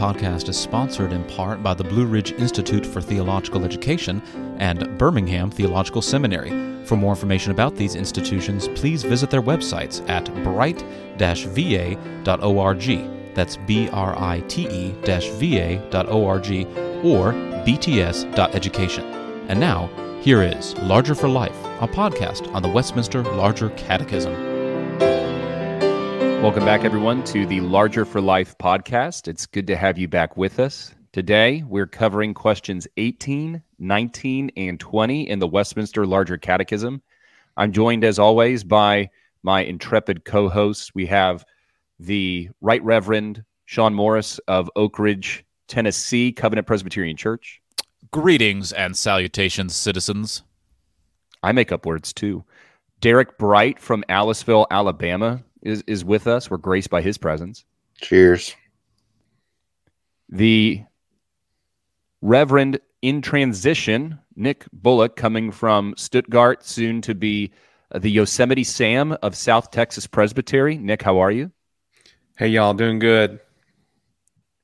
podcast is sponsored in part by the Blue Ridge Institute for Theological Education and Birmingham Theological Seminary. For more information about these institutions, please visit their websites at bright va.org. That's B R I T E va.org or bts.education. And now, here is Larger for Life, a podcast on the Westminster Larger Catechism. Welcome back, everyone, to the Larger for Life podcast. It's good to have you back with us. Today, we're covering questions 18, 19, and 20 in the Westminster Larger Catechism. I'm joined, as always, by my intrepid co hosts. We have the Right Reverend Sean Morris of Oak Ridge, Tennessee, Covenant Presbyterian Church. Greetings and salutations, citizens. I make up words too. Derek Bright from Aliceville, Alabama, is is with us. We're graced by his presence. Cheers. The Reverend in transition, Nick Bullock, coming from Stuttgart, soon to be uh, the Yosemite Sam of South Texas Presbytery. Nick, how are you? Hey, y'all, doing good.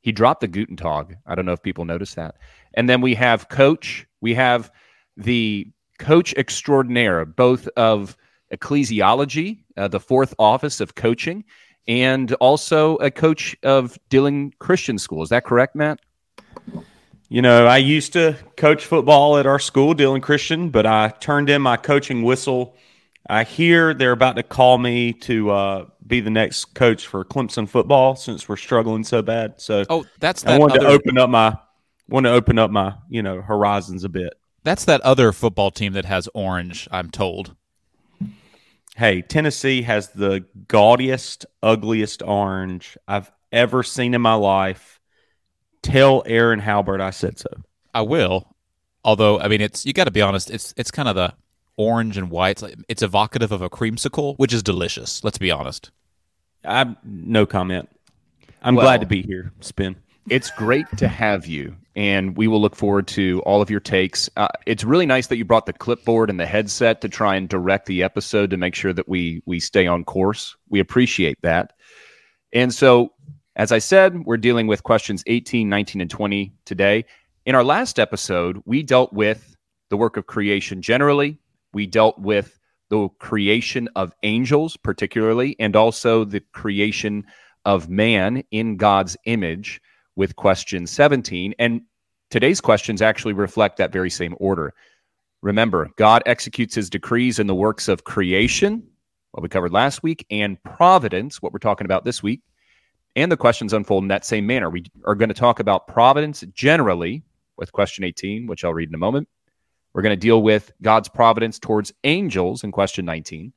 He dropped the Guten Tag. I don't know if people noticed that. And then we have Coach. We have the coach extraordinaire, both of ecclesiology, uh, the fourth office of coaching, and also a coach of Dillon Christian School. Is that correct, Matt? You know, I used to coach football at our school, Dillon Christian, but I turned in my coaching whistle. I hear they're about to call me to uh, be the next coach for Clemson football since we're struggling so bad. So, oh, that's that I wanted other... to open up my want to open up my you know horizons a bit. That's that other football team that has orange. I'm told. Hey, Tennessee has the gaudiest, ugliest orange I've ever seen in my life. Tell Aaron Halbert I said so. I will. Although, I mean, it's you got to be honest. It's it's kind of the orange and white. It's, like, it's evocative of a creamsicle, which is delicious. Let's be honest. I no comment. I'm Well- glad to be here. Spin. It's great to have you, and we will look forward to all of your takes. Uh, it's really nice that you brought the clipboard and the headset to try and direct the episode to make sure that we we stay on course. We appreciate that. And so, as I said, we're dealing with questions 18, 19, and 20 today. In our last episode, we dealt with the work of creation generally. We dealt with the creation of angels, particularly, and also the creation of man in God's image with question 17. And today's questions actually reflect that very same order. Remember, God executes his decrees in the works of creation, what we covered last week, and providence, what we're talking about this week. And the questions unfold in that same manner. We are going to talk about providence generally with question 18, which I'll read in a moment. We're going to deal with God's providence towards angels in question 19.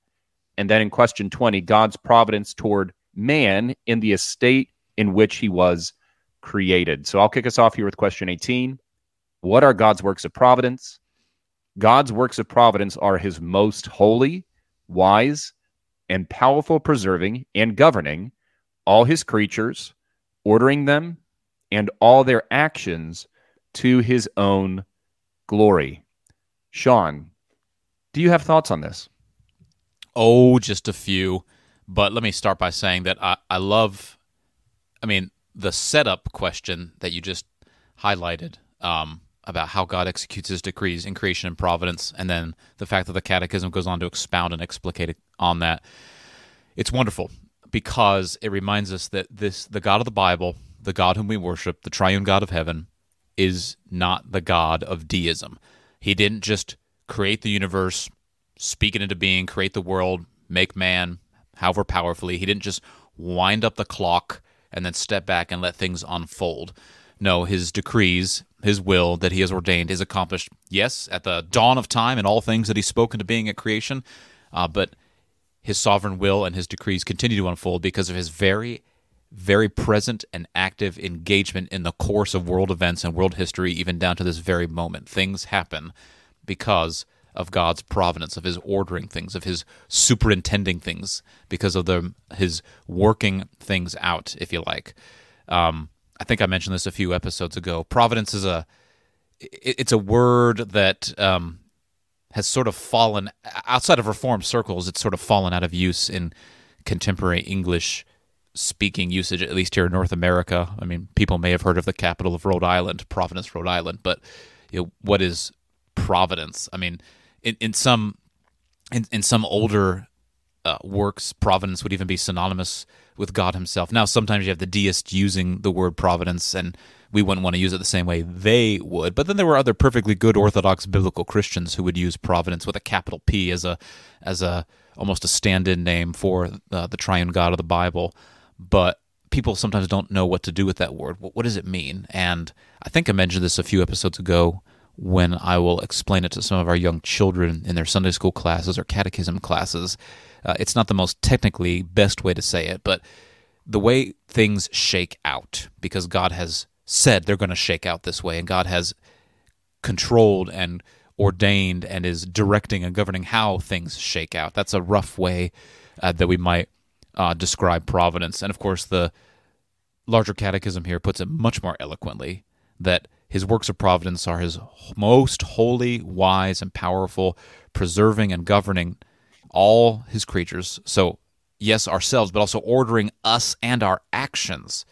And then in question 20, God's providence toward man in the estate in which he was created. So I'll kick us off here with question 18. What are God's works of providence? God's works of providence are his most holy, wise, and powerful preserving and governing all his creatures, ordering them and all their actions to his own glory. Sean, do you have thoughts on this? Oh, just a few. But let me start by saying that I, I love, I mean, the setup question that you just highlighted um, about how God executes his decrees in creation and providence, and then the fact that the Catechism goes on to expound and explicate on that. It's wonderful because it reminds us that this, the God of the Bible, the God whom we worship, the triune God of heaven, is not the God of deism. He didn't just create the universe, speak it into being, create the world, make man, however powerfully. He didn't just wind up the clock and then step back and let things unfold. No, his decrees, his will that he has ordained is accomplished, yes, at the dawn of time and all things that he's spoken to being at creation, uh, but his sovereign will and his decrees continue to unfold because of his very, very present and active engagement in the course of world events and world history, even down to this very moment. Things happen because of God's providence, of His ordering things, of His superintending things, because of the His working things out, if you like. Um, I think I mentioned this a few episodes ago. Providence is a it's a word that um, has sort of fallen outside of reform circles. It's sort of fallen out of use in contemporary English speaking usage, at least here in North America. I mean, people may have heard of the capital of Rhode Island, Providence, Rhode Island, but you know, what is Providence? I mean, in, in some in, in some older uh, works, providence would even be synonymous with God Himself. Now, sometimes you have the deists using the word providence, and we wouldn't want to use it the same way they would. But then there were other perfectly good Orthodox biblical Christians who would use providence with a capital P as a as a almost a stand-in name for uh, the triune God of the Bible. But people sometimes don't know what to do with that word. What, what does it mean? And I think I mentioned this a few episodes ago when I will explain it to some of our young children in their Sunday school classes or catechism classes. Uh, it's not the most technically best way to say it, but the way things shake out, because God has said they're going to shake out this way, and God has controlled and ordained and is directing and governing how things shake out. That's a rough way uh, that we might uh, describe providence. And of course, the larger catechism here puts it much more eloquently that his works of providence are his most holy, wise, and powerful, preserving and governing all his creatures. So, yes, ourselves, but also ordering us and our actions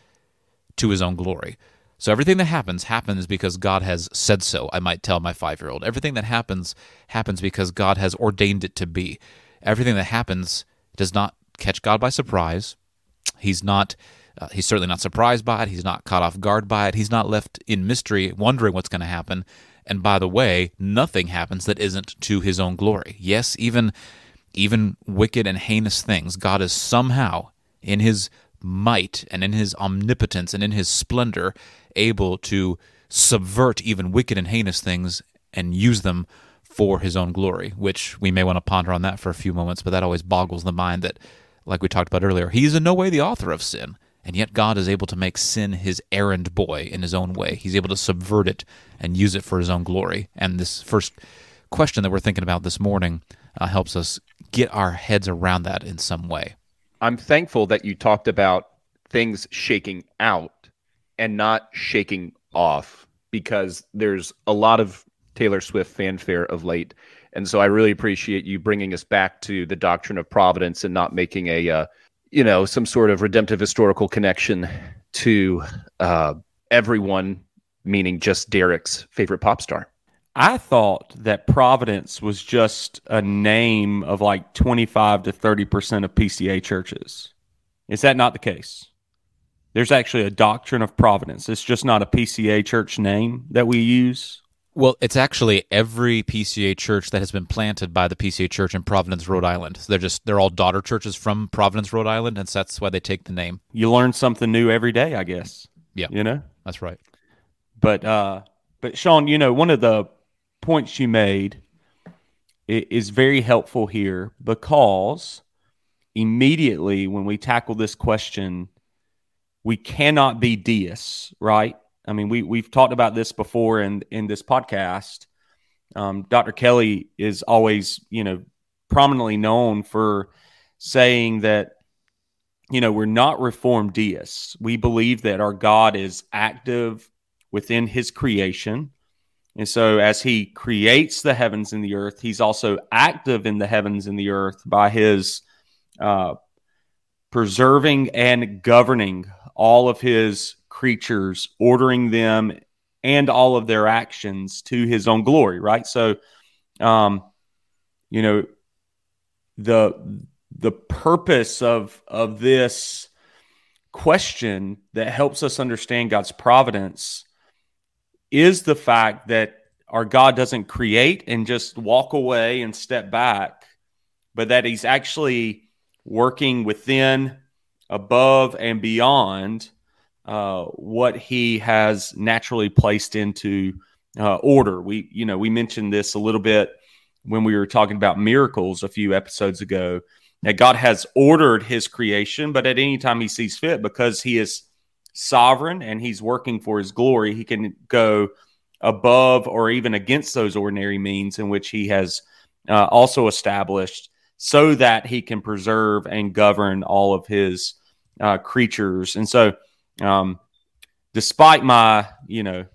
to his own glory. So, everything that happens happens because God has said so, I might tell my five year old. Everything that happens happens because God has ordained it to be. Everything that happens does not catch God by surprise. He's not uh, he's certainly not surprised by it. He's not caught off guard by it. He's not left in mystery, wondering what's going to happen. And by the way, nothing happens that isn't to his own glory. Yes, even even wicked and heinous things, God is somehow in his might and in his omnipotence and in his splendor able to subvert even wicked and heinous things and use them for his own glory, which we may want to ponder on that for a few moments, but that always boggles the mind that, like we talked about earlier, he's in no way the author of sin. And yet, God is able to make sin his errand boy in his own way. He's able to subvert it and use it for his own glory. And this first question that we're thinking about this morning uh, helps us get our heads around that in some way. I'm thankful that you talked about things shaking out and not shaking off because there's a lot of Taylor Swift fanfare of late. And so I really appreciate you bringing us back to the doctrine of providence and not making a uh, you know, some sort of redemptive historical connection to uh, everyone, meaning just Derek's favorite pop star. I thought that Providence was just a name of like 25 to 30% of PCA churches. Is that not the case? There's actually a doctrine of Providence. It's just not a PCA church name that we use. Well, it's actually every PCA church that has been planted by the PCA church in Providence, Rhode Island. So they're just they're all daughter churches from Providence, Rhode Island, and so that's why they take the name. You learn something new every day, I guess. Yeah. You know? That's right. But uh but Sean, you know, one of the points you made is very helpful here because immediately when we tackle this question, we cannot be deists, right? I mean, we we've talked about this before in in this podcast. Um, Dr. Kelly is always, you know, prominently known for saying that, you know, we're not reformed deists. We believe that our God is active within His creation, and so as He creates the heavens and the earth, He's also active in the heavens and the earth by His uh, preserving and governing all of His creatures, ordering them and all of their actions to his own glory, right? So, um, you know, the the purpose of of this question that helps us understand God's providence is the fact that our God doesn't create and just walk away and step back, but that He's actually working within, above, and beyond uh, what he has naturally placed into uh, order. We, you know, we mentioned this a little bit when we were talking about miracles a few episodes ago. That God has ordered His creation, but at any time He sees fit, because He is sovereign and He's working for His glory, He can go above or even against those ordinary means in which He has uh, also established, so that He can preserve and govern all of His uh, creatures. And so, um, despite my, you know,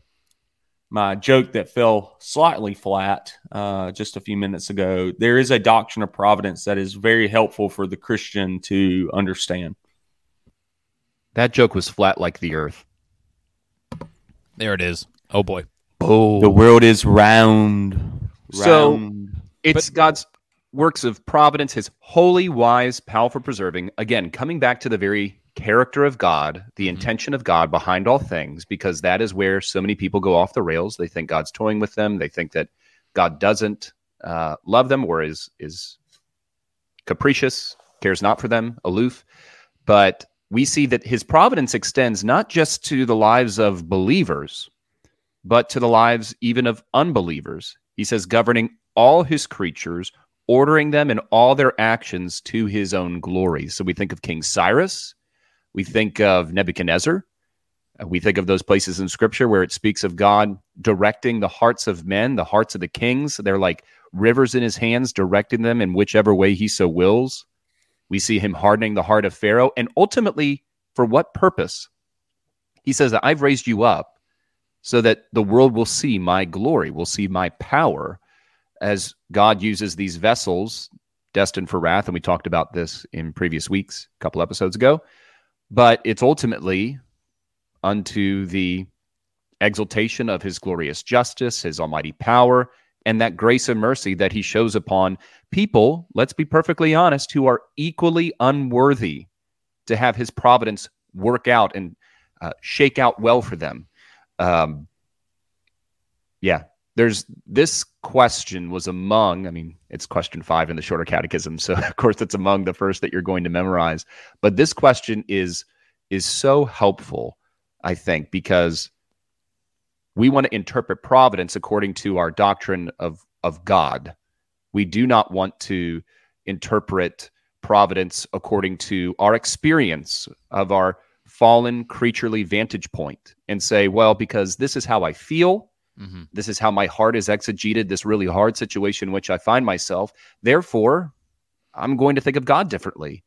my joke that fell slightly flat uh, just a few minutes ago, there is a doctrine of providence that is very helpful for the Christian to understand. That joke was flat like the earth. There it is. Oh boy. Oh, The world is round. So- round. It's God's works of providence, his holy, wise, powerful preserving. Again, coming back to the very character of God, the intention of God behind all things, because that is where so many people go off the rails. They think God's toying with them. They think that God doesn't uh, love them or is is capricious, cares not for them, aloof. But we see that his providence extends not just to the lives of believers, but to the lives even of unbelievers. He says, governing all his creatures, ordering them in all their actions to his own glory. So we think of King Cyrus, we think of Nebuchadnezzar, uh, we think of those places in scripture where it speaks of God directing the hearts of men, the hearts of the kings. They're like rivers in his hands, directing them in whichever way he so wills. We see him hardening the heart of Pharaoh. And ultimately, for what purpose? He says that I've raised you up so that the world will see my glory, will see my power as God uses these vessels destined for wrath. And we talked about this in previous weeks, a couple episodes ago. But it's ultimately unto the exaltation of his glorious justice, his almighty power, and that grace and mercy that he shows upon people, let's be perfectly honest, who are equally unworthy to have his providence work out and uh, shake out well for them. Um, yeah, there's this question was among, I mean, it's question five in the shorter catechism. So, of course, it's among the first that you're going to memorize. But this question is is so helpful, I think, because we want to interpret providence according to our doctrine of, of God. We do not want to interpret providence according to our experience of our fallen creaturely vantage point and say, well, because this is how I feel, hmm this is how my heart is exegeted, this really hard situation in which I find myself. Therefore, I'm going to think of God differently.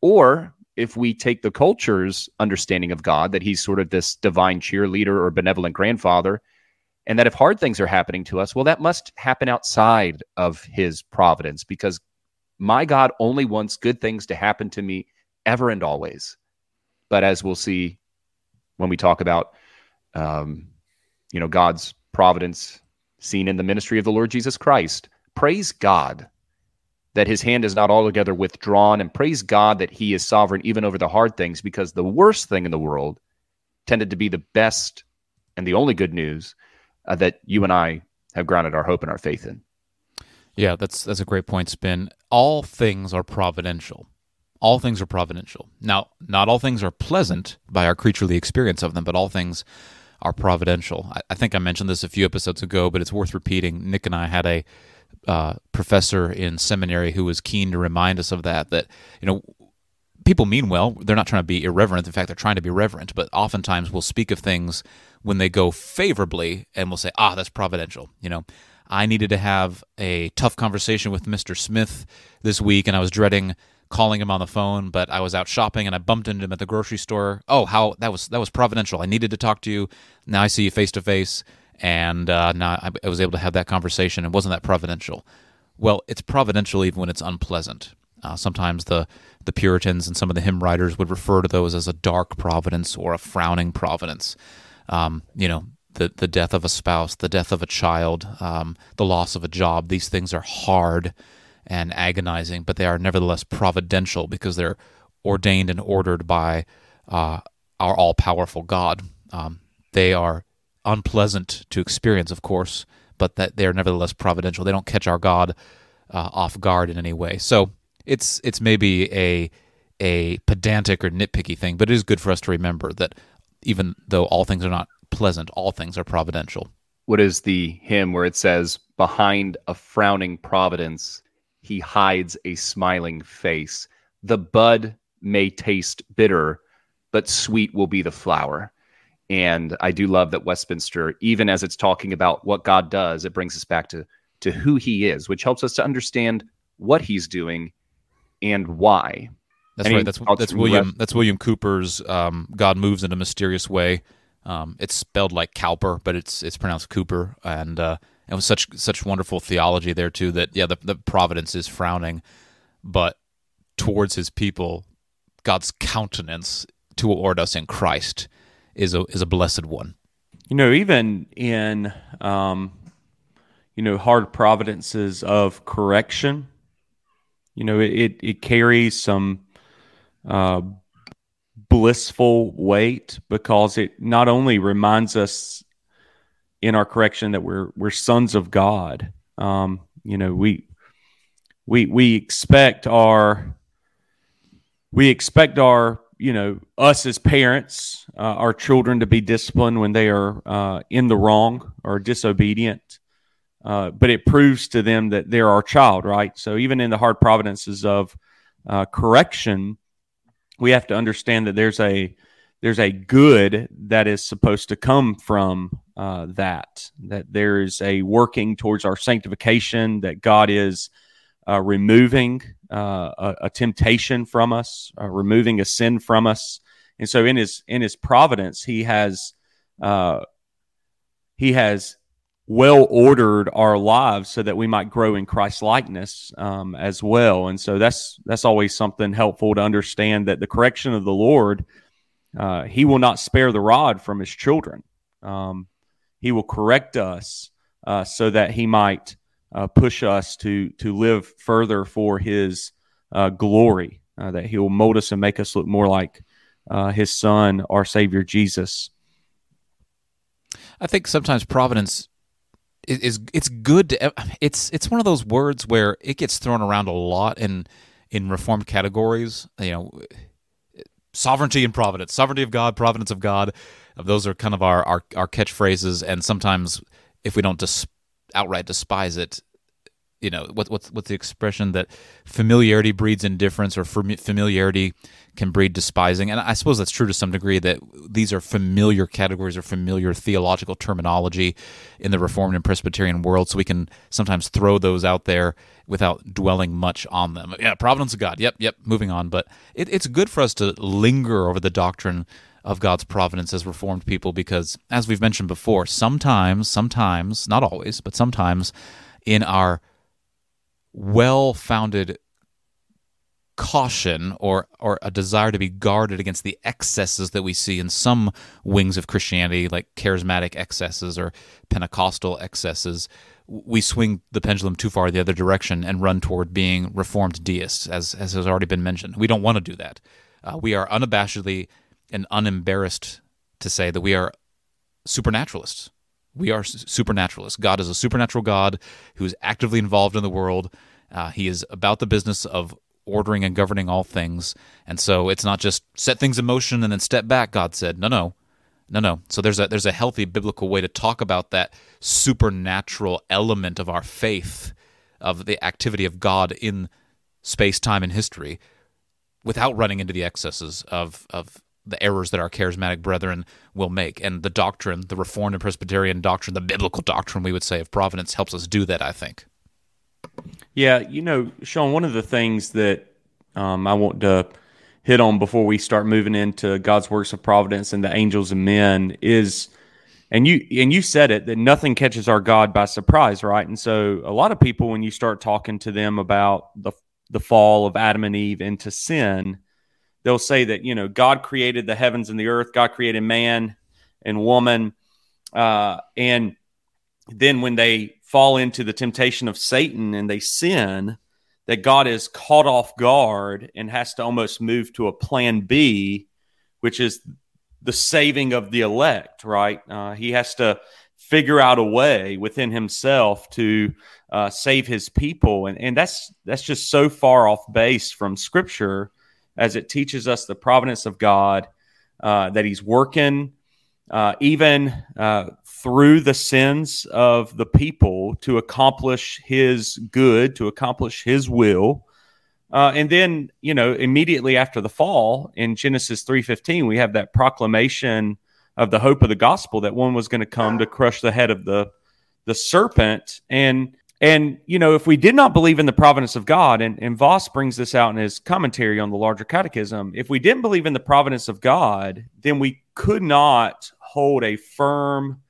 Or if we take the culture's understanding of God, that he's sort of this divine cheerleader or benevolent grandfather, and that if hard things are happening to us, well, that must happen outside of his providence because my God only wants good things to happen to me ever and always. But as we'll see when we talk about, um, you know, God's providence seen in the ministry of the Lord Jesus Christ, praise God that his hand is not altogether withdrawn, and praise God that he is sovereign even over the hard things, because the worst thing in the world tended to be the best and the only good news uh, that you and I have grounded our hope and our faith in. Yeah, that's that's a great point, Spin. All things are providential. All things are providential. Now, not all things are pleasant by our creaturely experience of them, but all things are providential. I, I think I mentioned this a few episodes ago, but it's worth repeating. Nick and I had a uh, professor in seminary who was keen to remind us of that. That you know, people mean well. They're not trying to be irreverent. In fact, they're trying to be reverent. But oftentimes, we'll speak of things when they go favorably, and we'll say, "Ah, that's providential." You know, I needed to have a tough conversation with Mr. Smith this week, and I was dreading calling him on the phone, but I was out shopping and I bumped into him at the grocery store. Oh, how that was that was providential. I needed to talk to you. Now I see you face to face, and uh, now I, I was able to have that conversation. It wasn't that providential? Well, it's providential even when it's unpleasant. Uh, sometimes the the Puritans and some of the hymn writers would refer to those as a dark providence or a frowning providence. Um, you know, the the death of a spouse, the death of a child, um, the loss of a job. These things are hard and agonizing, but they are nevertheless providential because they're ordained and ordered by uh, our all powerful God. Um, they are unpleasant to experience, of course, but that they are nevertheless providential. They don't catch our God uh, off guard in any way. So it's it's maybe a a pedantic or nitpicky thing, but it is good for us to remember that even though all things are not pleasant, all things are providential. What is the hymn where it says, Behind a frowning providence, he hides a smiling face. The bud may taste bitter, but sweet will be the flower. And I do love that Westminster, even as it's talking about what God does, it brings us back to, to who he is, which helps us to understand what he's doing and why. That's right. That's that's William. That's William Cowper's. Um, God moves in a mysterious way. Um, it's spelled like Cowper, but it's it's pronounced Cooper, and uh, it was such such wonderful theology there too. That yeah, the the providence is frowning, but towards His people, God's countenance toward us in Christ is a is a blessed one. You know, even in um, you know hard providences of correction, you know it it carries some uh, blissful weight because it not only reminds us in our correction that we're we're sons of God. Um, you know, we we we expect our we expect our you know us as parents uh, our children to be disciplined when they are uh, in the wrong or disobedient uh, but it proves to them that they're our child right so even in the hard providences of uh, correction we have to understand that there's a there's a good that is supposed to come from uh, that that there is a working towards our sanctification that god is uh, removing uh, a, a, temptation from us uh, removing a sin from us and so in his in his providence he has uh, he has well ordered our lives so that we might grow in Christ likeness um, as well. And so that's that's always something helpful to understand that the correction of the Lord, uh, He will not spare the rod from His children. Um, he will correct us uh, so that He might uh, push us to to live further for His uh, glory. Uh, that He will mold us and make us look more like His Son, our Savior Jesus. I think sometimes providence is it's good to it's it's one of those words where it gets thrown around a lot in in reformed categories you know sovereignty and providence sovereignty of god providence of god. Uh, those are kind of our our, our catchphrases. And sometimes if we don't dis- outright despise it you know what, what's what's the expression that familiarity breeds indifference or familiarity can breed despising? And i suppose that's true to some degree that these are familiar categories or familiar theological terminology in the reformed and presbyterian world so we can sometimes throw those out there without dwelling much on them. Yeah providence of god. Yep yep moving on. But it, it's good for us to linger over the doctrine of God's providence as reformed people because as we've mentioned before sometimes sometimes not always but sometimes in our well founded caution or or a desire to be guarded against the excesses that we see in some wings of Christianity like charismatic excesses or pentecostal excesses. We swing the pendulum too far the other direction and run toward being reformed deists as as has already been mentioned. We don't want to do that. Uh, we are unabashedly and unembarrassed to say that we are supernaturalists we are supernaturalists. God is a supernatural God who's actively involved in the world. Uh, he is about the business of ordering and governing all things. And so it's not just set things in motion and then step back, God said. No, no. No, no. So there's a there's a healthy biblical way to talk about that supernatural element of our faith, of the activity of God in space, time, and history, without running into the excesses of of the errors that our charismatic brethren will make. And the doctrine, the Reformed and Presbyterian doctrine, the biblical doctrine, we would say, of providence helps us do that, I think. Yeah, you know, Sean, one of the things that um, I want to hit on before we start moving into God's works of providence and the angels and men is and you and you said it that nothing catches our God by surprise, right? And so a lot of people when you start talking to them about the the fall of Adam and Eve into sin, they'll say that you know God created the heavens and the earth, God created man and woman, uh, and then when they fall into the temptation of Satan and they sin, that God is caught off guard and has to almost move to a plan B, which is the saving of the elect. Right? Uh, he has to figure out a way within himself to uh, save his people, and and that's that's just so far off base from Scripture as it teaches us the providence of God, uh, that He's working uh, even uh, through the sins of the people to accomplish His good, to accomplish His will. Uh, and then, you know, immediately after the fall in Genesis 3:15, we have that proclamation of the hope of the gospel that one was going to come to crush the head of the the serpent and and, you know, if we did not believe in the providence of God, and, and Vos brings this out in his commentary on the larger catechism, if we didn't believe in the providence of God, then we could not hold a firm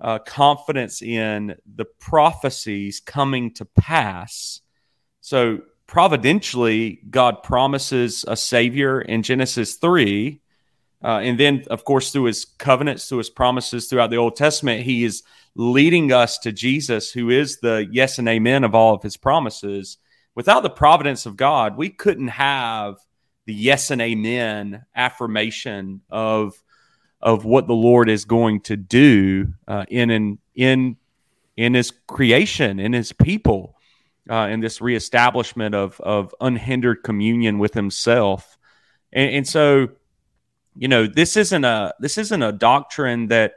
uh, confidence in the prophecies coming to pass. So, providentially, God promises a Savior in Genesis 3. Uh, and then, of course, through his covenants, through his promises throughout the Old Testament, he is leading us to Jesus, who is the yes and amen of all of his promises. Without the providence of God, we couldn't have the yes and amen affirmation of of what the Lord is going to do uh, in in in in His creation, in His people, uh, in this reestablishment of of unhindered communion with Himself, and, and so you know this isn't a this isn't a doctrine that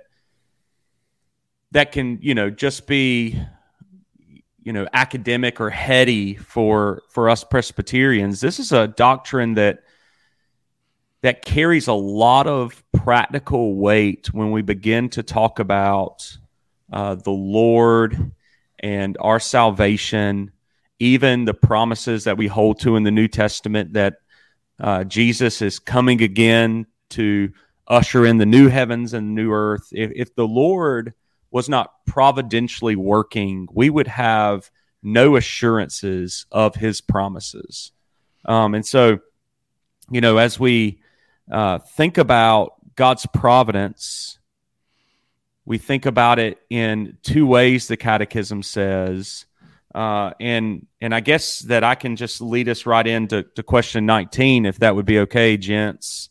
that can you know just be you know academic or heady for for us Presbyterians. This is a doctrine that that carries a lot of practical weight when we begin to talk about uh, the Lord and our salvation, even the promises that we hold to in the New Testament that uh, Jesus is coming again to usher in the new heavens and new earth. If, if the Lord was not providentially working, we would have no assurances of his promises. Um, and so, you know, as we uh, think about God's providence, we think about it in two ways. The Catechism says, uh, and and I guess that I can just lead us right into to question nineteen, if that would be okay, gents.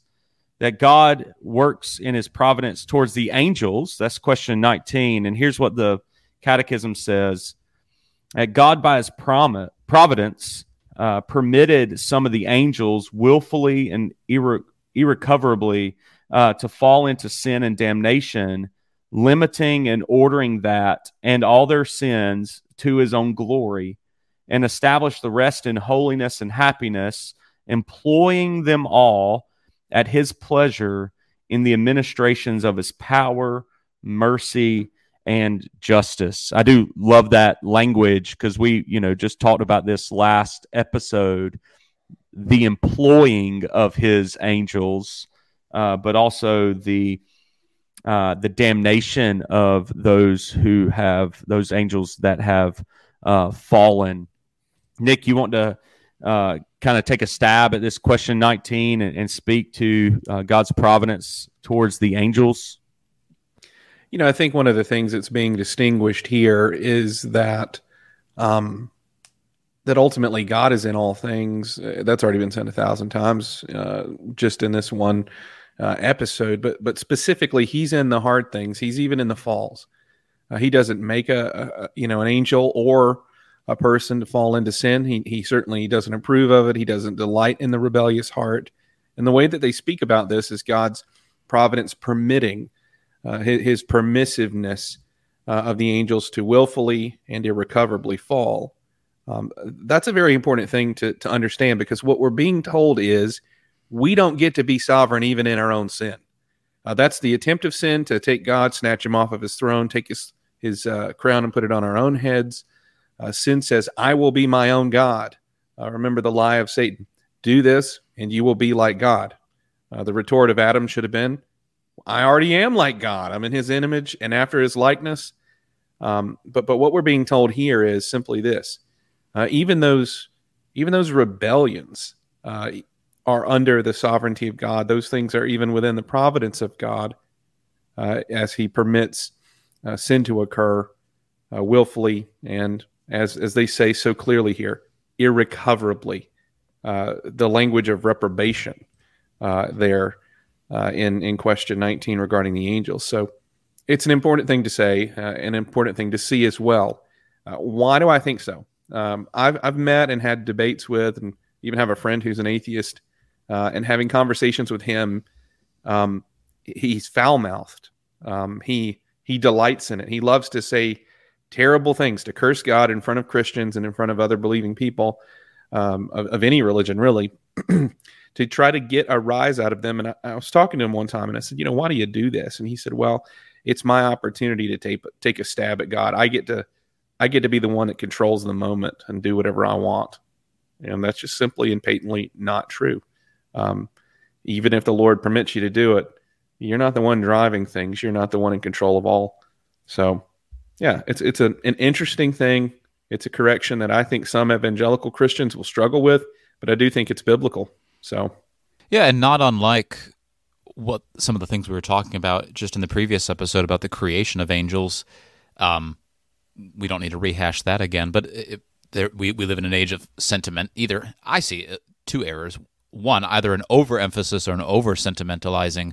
That God works in His providence towards the angels. That's question nineteen, and here's what the Catechism says: That God, by His prom- providence, uh, permitted some of the angels willfully and irre- irrecoverably uh, to fall into sin and damnation, limiting and ordering that and all their sins to his own glory, and establish the rest in holiness and happiness, employing them all at his pleasure in the administrations of his power, mercy, and justice. I do love that language because we, you know, just talked about this last episode the employing of his angels, uh, but also the uh, the damnation of those who have those angels that have uh, fallen. Nick, you want to uh, kind of take a stab at this question 19 and, and speak to uh, God's providence towards the angels? You know, I think one of the things that's being distinguished here is that um, that ultimately God is in all things. Uh, that's already been said a thousand times, uh, just in this one uh, episode. But but specifically, He's in the hard things. He's even in the falls. Uh, he doesn't make a, a, you know an angel or a person to fall into sin. He he certainly doesn't approve of it. He doesn't delight in the rebellious heart. And the way that they speak about this is God's providence permitting uh, his, his, permissiveness uh, of the angels to willfully and irrecoverably fall. Um, that's a very important thing to, to understand because what we're being told is we don't get to be sovereign even in our own sin. Uh, that's the attempt of sin to take God, snatch him off of his throne, take his, his uh, crown and put it on our own heads. Uh, sin says, I will be my own God. Uh, remember the lie of Satan do this and you will be like God. Uh, the retort of Adam should have been, I already am like God. I'm in his image and after his likeness. Um, but, but what we're being told here is simply this uh, even those even those rebellions uh, are under the sovereignty of God. Those things are even within the providence of God, uh, as He permits uh, sin to occur uh, willfully and, as as they say so clearly here, irrecoverably. Uh, the language of reprobation there in in question 19 regarding the angels. So it's an important thing to say, an important thing to see as well. why do I think so? um, I've I've met and had debates with, and even have a friend who's an atheist, uh, and having conversations with him. Um, he's foul mouthed. Um, he he delights in it. He loves to say terrible things, to curse God in front of Christians and in front of other believing people um, of, of, any religion, really, to try to get a rise out of them. And I, I was talking to him one time, and I said, you know, why do you do this? And he said, well, it's my opportunity to take take a stab at God. I get to I get to be the one that controls the moment and do whatever I want. And that's just simply and patently not true. Um, even if the Lord permits you to do it, you're not the one driving things. You're not the one in control of all. So, yeah, it's it's a, an interesting thing. It's a correction that I think some evangelical Christians will struggle with, but I do think it's biblical. So, yeah, and not unlike what some of the things we were talking about just in the previous episode about the creation of angels. Um, we don't need to rehash that again, but it, there, we we live in an age of sentiment. Either I see two errors: one, either an overemphasis or an over sentimentalizing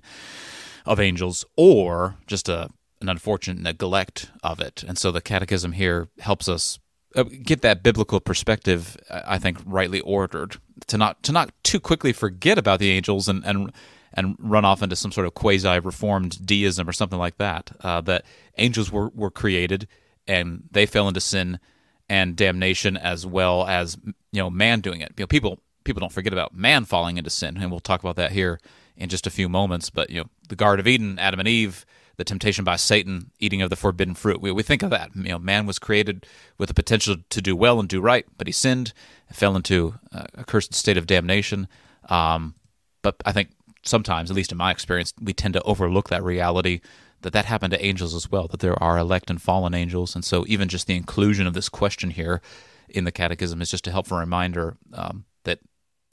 of angels, or just a an unfortunate neglect of it. And so the Catechism here helps us uh, get that biblical perspective. I think rightly ordered to not to not too quickly forget about the angels and and and run off into some sort of quasi reformed deism or something like that. Uh, that angels were were created and they fell into sin and damnation as well as you know man doing it. You know people people don't forget about man falling into sin, and we'll talk about that here in just a few moments. But you know the Garden of Eden, Adam and Eve the temptation by Satan, eating of the forbidden fruit. We, we think of that. You know, man was created with the potential to do well and do right, but he sinned, fell into a cursed state of damnation. Um, but I think sometimes, at least in my experience, we tend to overlook that reality that that happened to angels as well. That there are elect and fallen angels, and so even just the inclusion of this question here in the Catechism is just a helpful reminder um, that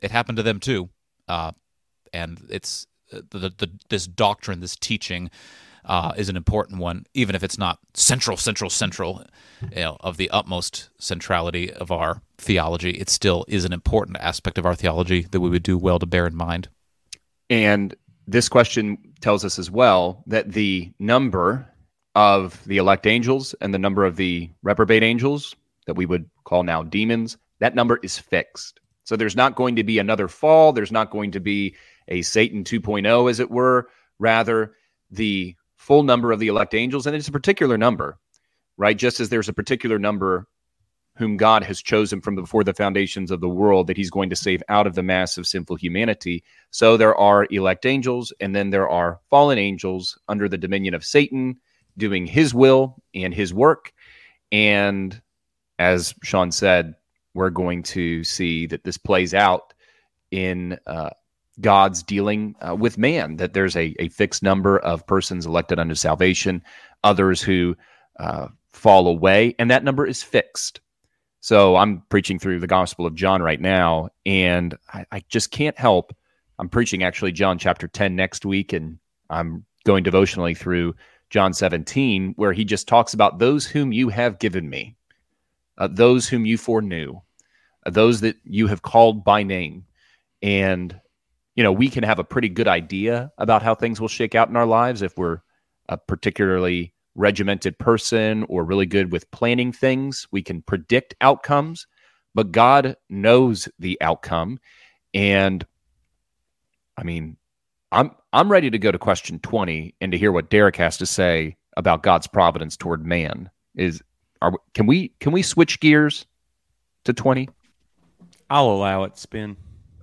it happened to them too, uh, and it's uh, the, the, this doctrine, this teaching uh, is an important one, even if it's not central, central, central you know, of the utmost centrality of our theology. It still is an important aspect of our theology that we would do well to bear in mind. And this question tells us as well that the number of the elect angels and the number of the reprobate angels that we would call now demons, that number is fixed. So there's not going to be another fall. There's not going to be a Satan 2.0, as it were. Rather, the full number of the elect angels, and it's a particular number, right? Just as there's a particular number whom God has chosen from before the foundations of the world that he's going to save out of the mass of sinful humanity. So there are elect angels, and then there are fallen angels under the dominion of Satan doing his will and his work. And as Sean said, we're going to see that this plays out in uh, God's dealing uh, with man, that there's a, a fixed number of persons elected unto salvation, others who uh, fall away, and that number is fixed. So I'm preaching through the Gospel of John right now, and I, I just can't help. I'm preaching actually John chapter 10 next week, and I'm going devotionally through John 17, where he just talks about those whom you have given me, uh, those whom you foreknew, uh, those that you have called by name. And you know, we can have a pretty good idea about how things will shake out in our lives if we're a particularly regimented person or really good with planning things. We can predict outcomes, but God knows the outcome. And I mean, I'm I'm ready to go to question 20 and to hear what Derek has to say about God's providence toward man. Is are can we can we switch gears to 20? I'll allow it spin.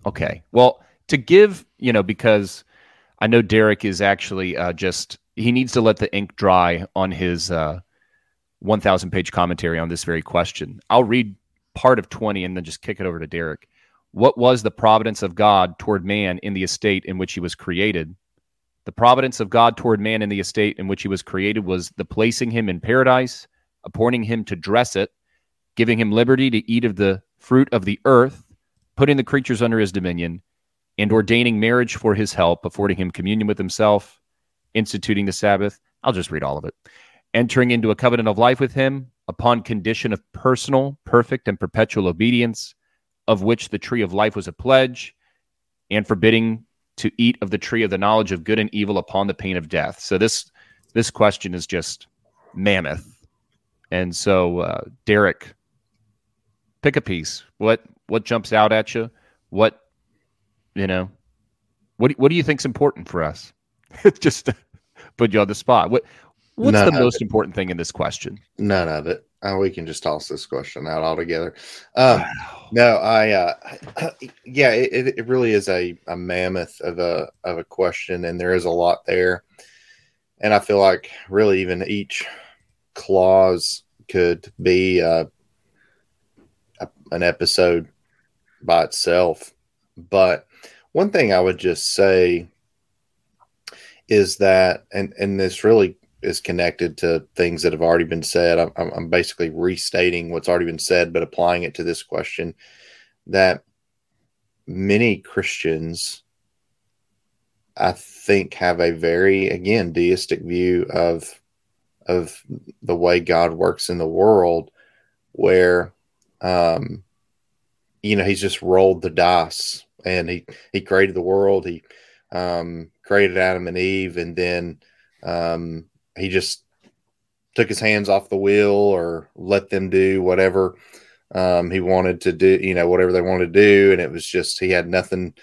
Okay. Well, to give, you know, because I know Derek is actually uh, just he needs to let the ink dry on his uh, 1,000 page commentary on this very question. I'll read part of 20 and then just kick it over to Derek. What was the providence of God toward man in the estate in which he was created? The providence of God toward man in the estate in which he was created was the placing him in paradise, appointing him to dress it, giving him liberty to eat of the fruit of the earth, putting the creatures under his dominion, and ordaining marriage for his help, affording him communion with himself, instituting the Sabbath. I'll just read all of it. Entering into a covenant of life with him upon condition of personal, perfect, and perpetual obedience, of which the tree of life was a pledge, and forbidding to eat of the tree of the knowledge of good and evil upon the pain of death. So this this question is just mammoth. And so, uh, Derek, pick a piece. What what jumps out at you? What you know, what do, what do you think's important for us? Just put you on the spot. What what's None the most it. important thing in this question? None of it. Uh, we can just toss this question out altogether. Um, wow. No, I, uh, yeah, it, it really is a, a mammoth of a of a question, and there is a lot there. And I feel like really even each clause could be uh, a, an episode by itself. But one thing I would just say is that, and and this really is connected to things that have already been said. I'm, I'm basically restating what's already been said, but applying it to this question that many Christians I think have a very again deistic view of of the way God works in the world, where um, you know he's just rolled the dice and he he created the world, he um, created Adam and Eve, and then um, he just took his hands off the wheel or let them do whatever um, he wanted to do, you know, whatever they wanted to do, and it was just he had nothing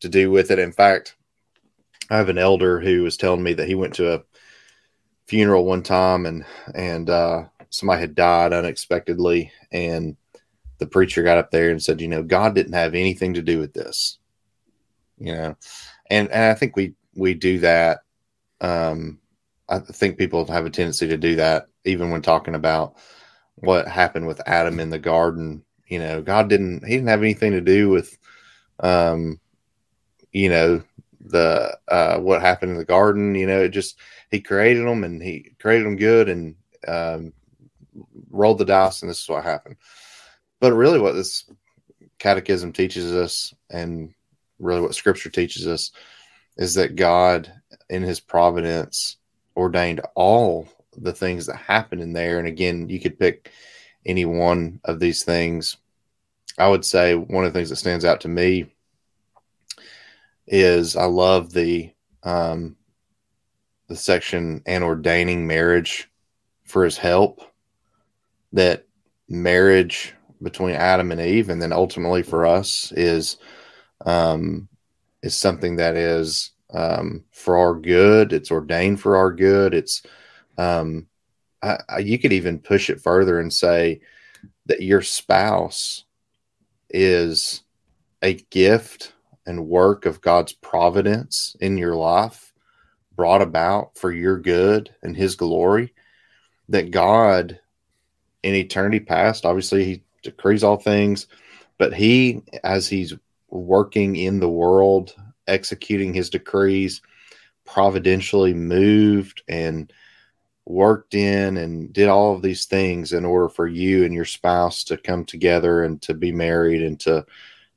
to do with it. In fact, I have an elder who was telling me that he went to a funeral one time and and uh, somebody had died unexpectedly, and the preacher got up there and said, you know, God didn't have anything to do with this, you know, and and I think we we do that. Um, I think people have a tendency to do that, even when talking about what happened with Adam in the garden. You know, God didn't he didn't have anything to do with, um, you know, the uh, what happened in the garden. You know, it just he created them and he created them good and um, rolled the dice, and this is what happened. But really, what this catechism teaches us, and really what Scripture teaches us, is that God, in His providence, ordained all the things that happen in there. And again, you could pick any one of these things. I would say one of the things that stands out to me is I love the um, the section and ordaining marriage for his help. That marriage between Adam and Eve, and then ultimately for us, is um, is something that is um, for our good. It's ordained for our good. It's um, I, I, you could even push it further and say that your spouse is a gift and work of God's providence in your life brought about for your good and his glory that God in eternity past obviously he decrees all things but he as he's working in the world executing his decrees providentially moved and worked in and did all of these things in order for you and your spouse to come together and to be married and to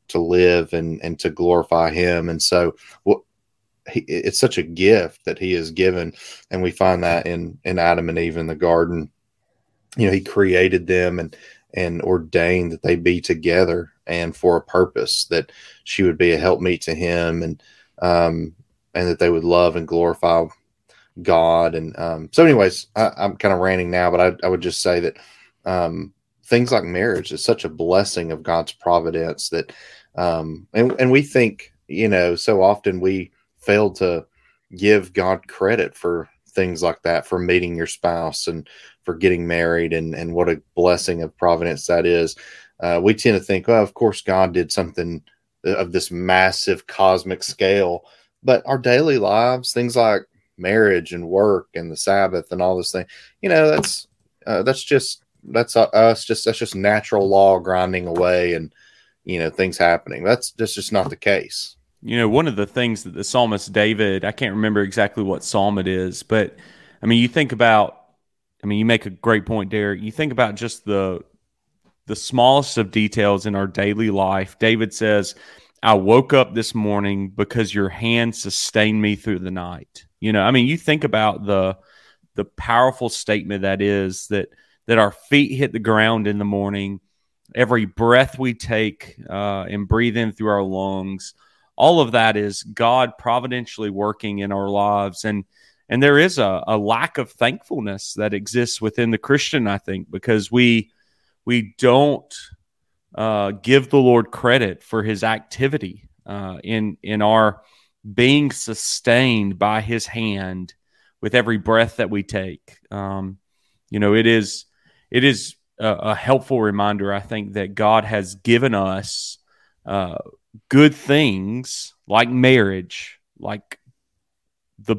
to live and and to glorify him. And so what he, it's such a gift that he has given. And we find that in in adam and eve in the garden. You know he created them and and ordained that they be together and for a purpose that she would be a helpmeet to him and um and that they would love and glorify god. And um so anyways I, i'm kind of ranting now but I, I would just say that um things like marriage is such a blessing of god's providence that um, and, and we think, you know, so often we fail to give God credit for things like that, for meeting your spouse and for getting married and, and what a blessing of providence that is. Uh, we tend to think, well, of course, God did something of this massive cosmic scale, but our daily lives, things like marriage and work and the Sabbath and all this thing, you know, that's uh, that's just that's us just that's just natural law grinding away and you know things happening. That's that's just not the case. You know, one of the things that the psalmist David, I can't remember exactly what psalm it is, but I mean, you think about, I mean, you make a great point, Derek. You think about just the the smallest of details in our daily life. David says, I woke up this morning because your hand sustained me through the night. You know, I mean, you think about the the powerful statement that is that that our feet hit the ground in the morning every breath we take uh, and breathe in through our lungs, all of that is God providentially working in our lives. And and there is a, a lack of thankfulness that exists within the Christian, I think, because we we don't uh, give the Lord credit for His activity uh, in in our being sustained by His hand with every breath that we take. Um, you know, it is it is a, a helpful reminder, I think, that God has given us uh, good things like marriage, like the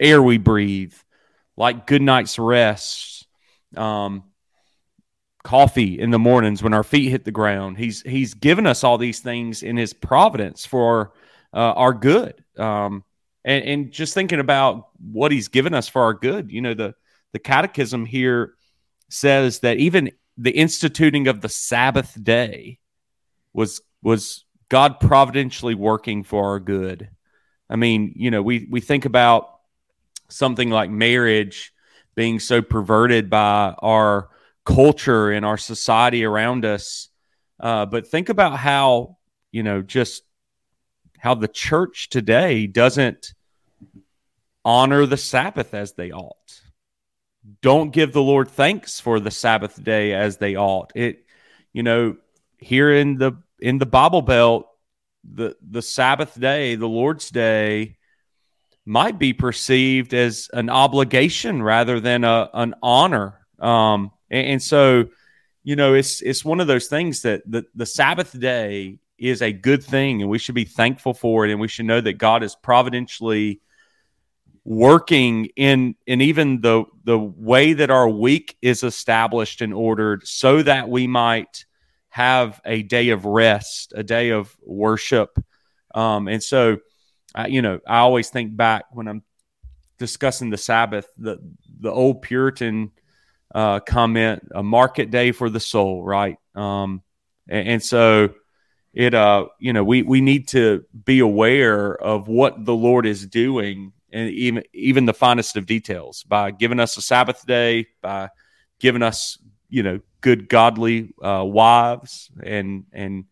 air we breathe, like good night's rest, um, coffee in the mornings when our feet hit the ground. He's He's given us all these things in His providence for uh, our good. Um, and, and just thinking about what He's given us for our good, you know, the the Catechism here says that even the instituting of the Sabbath day was was God providentially working for our good. I mean, you know, we we think about something like marriage being so perverted by our culture and our society around us. Uh, but think about how, you know, just how the church today doesn't honor the Sabbath as they ought. Don't give the Lord thanks for the Sabbath day as they ought. It, you know, here in the in the Bible Belt, the the Sabbath day, the Lord's day, might be perceived as an obligation rather than a an honor. Um, and, and so, you know, it's it's one of those things that the the Sabbath day is a good thing, and we should be thankful for it, and we should know that God is providentially working in in even the the way that our week is established and ordered so that we might have a day of rest a day of worship um, and so I, you know i always think back when i'm discussing the sabbath the the old puritan uh, comment a market day for the soul right? Um, and, and so it uh you know we we need to be aware of what the lord is doing and even even the finest of details by giving us a Sabbath day, by giving us you know good godly uh, wives and and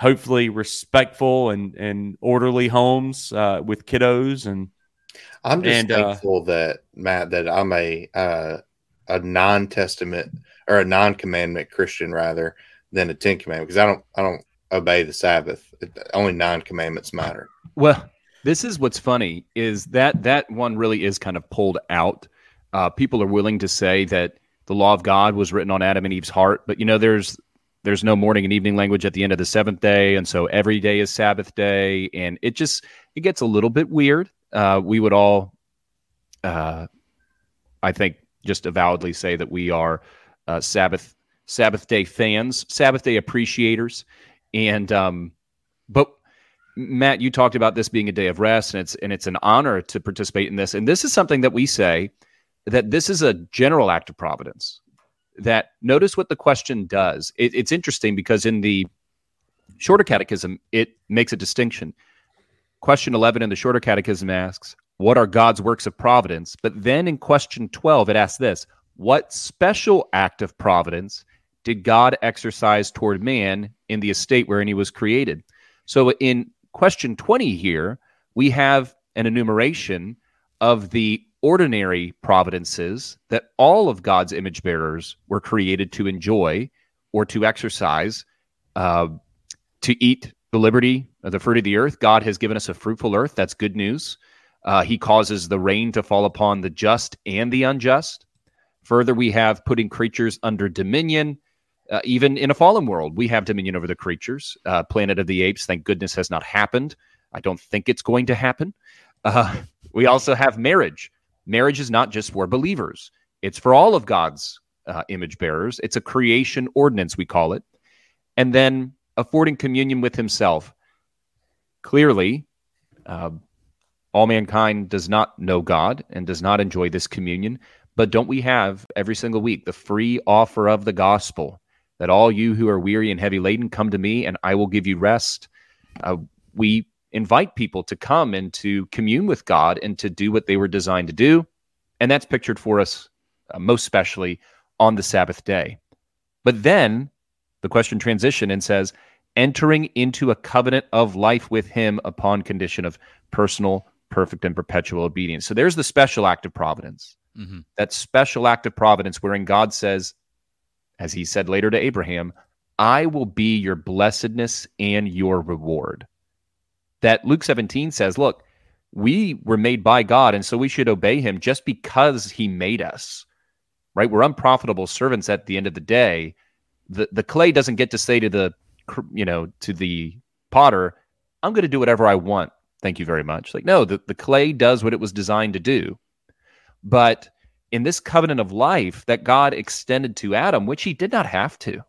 hopefully respectful and and orderly homes uh, with kiddos and I'm just And, uh, thankful that Matt that I'm a uh, a non testament or a non commandment Christian rather than a Ten Commandment because I don't I don't obey the Sabbath. It- Only nine commandments matter. Well, this is what's funny is that that one really is kind of pulled out. Uh, people are willing to say that the law of God was written on Adam and Eve's heart, but you know, there's there's no morning and evening language at the end of the seventh day, and so every day is Sabbath day, and it just it gets a little bit weird. Uh, we would all, uh, I think, just avowedly say that we are uh, Sabbath Sabbath day fans, Sabbath day appreciators, and um, but Matt, you talked about this being a day of rest, and it's and it's an honor to participate in this. And this is something that we say that this is a general act of providence. That notice what the question does. It, it's interesting because in the shorter catechism, it makes a distinction. Question eleven in the shorter catechism asks, "What are God's works of providence?" But then in question twelve, it asks this: "What special act of providence did God exercise toward man in the estate wherein he was created?" So in question 20 here, we have an enumeration of the ordinary providences that all of God's image bearers were created to enjoy or to exercise, uh, to eat the liberty of the fruit of the earth. God has given us a fruitful earth. That's good news. Uh, he causes the rain to fall upon the just and the unjust. Further, we have putting creatures under dominion. Uh, even in a fallen world, we have dominion over the creatures. Uh, Planet of the Apes, thank goodness, has not happened. I don't think it's going to happen. Uh, we also have marriage. Marriage is not just for believers, it's for all of God's uh, image bearers. It's a creation ordinance, we call it. And then affording communion with Himself. Clearly, uh, all mankind does not know God and does not enjoy this communion. But don't we have every single week the free offer of the gospel that all you who are weary and heavy laden come to me and I will give you rest? Uh, we invite people to come and to commune with God and to do what they were designed to do. And that's pictured for us uh, most especially on the Sabbath day. But then the question transition and says, entering into a covenant of life with him upon condition of personal, perfect, and perpetual obedience. So there's the special act of providence. Mhm. That special act of providence wherein God says, as he said later to Abraham, I will be your blessedness and your reward. That Luke 17 says, look, we were made by God, and so we should obey him just because he made us. Right? We're unprofitable servants at the end of the day. The the clay doesn't get to say to the you know, to the potter, I'm going to do whatever I want. Thank you very much. Like, no, the, the clay does what it was designed to do. But in this covenant of life that God extended to Adam, which he did not have to,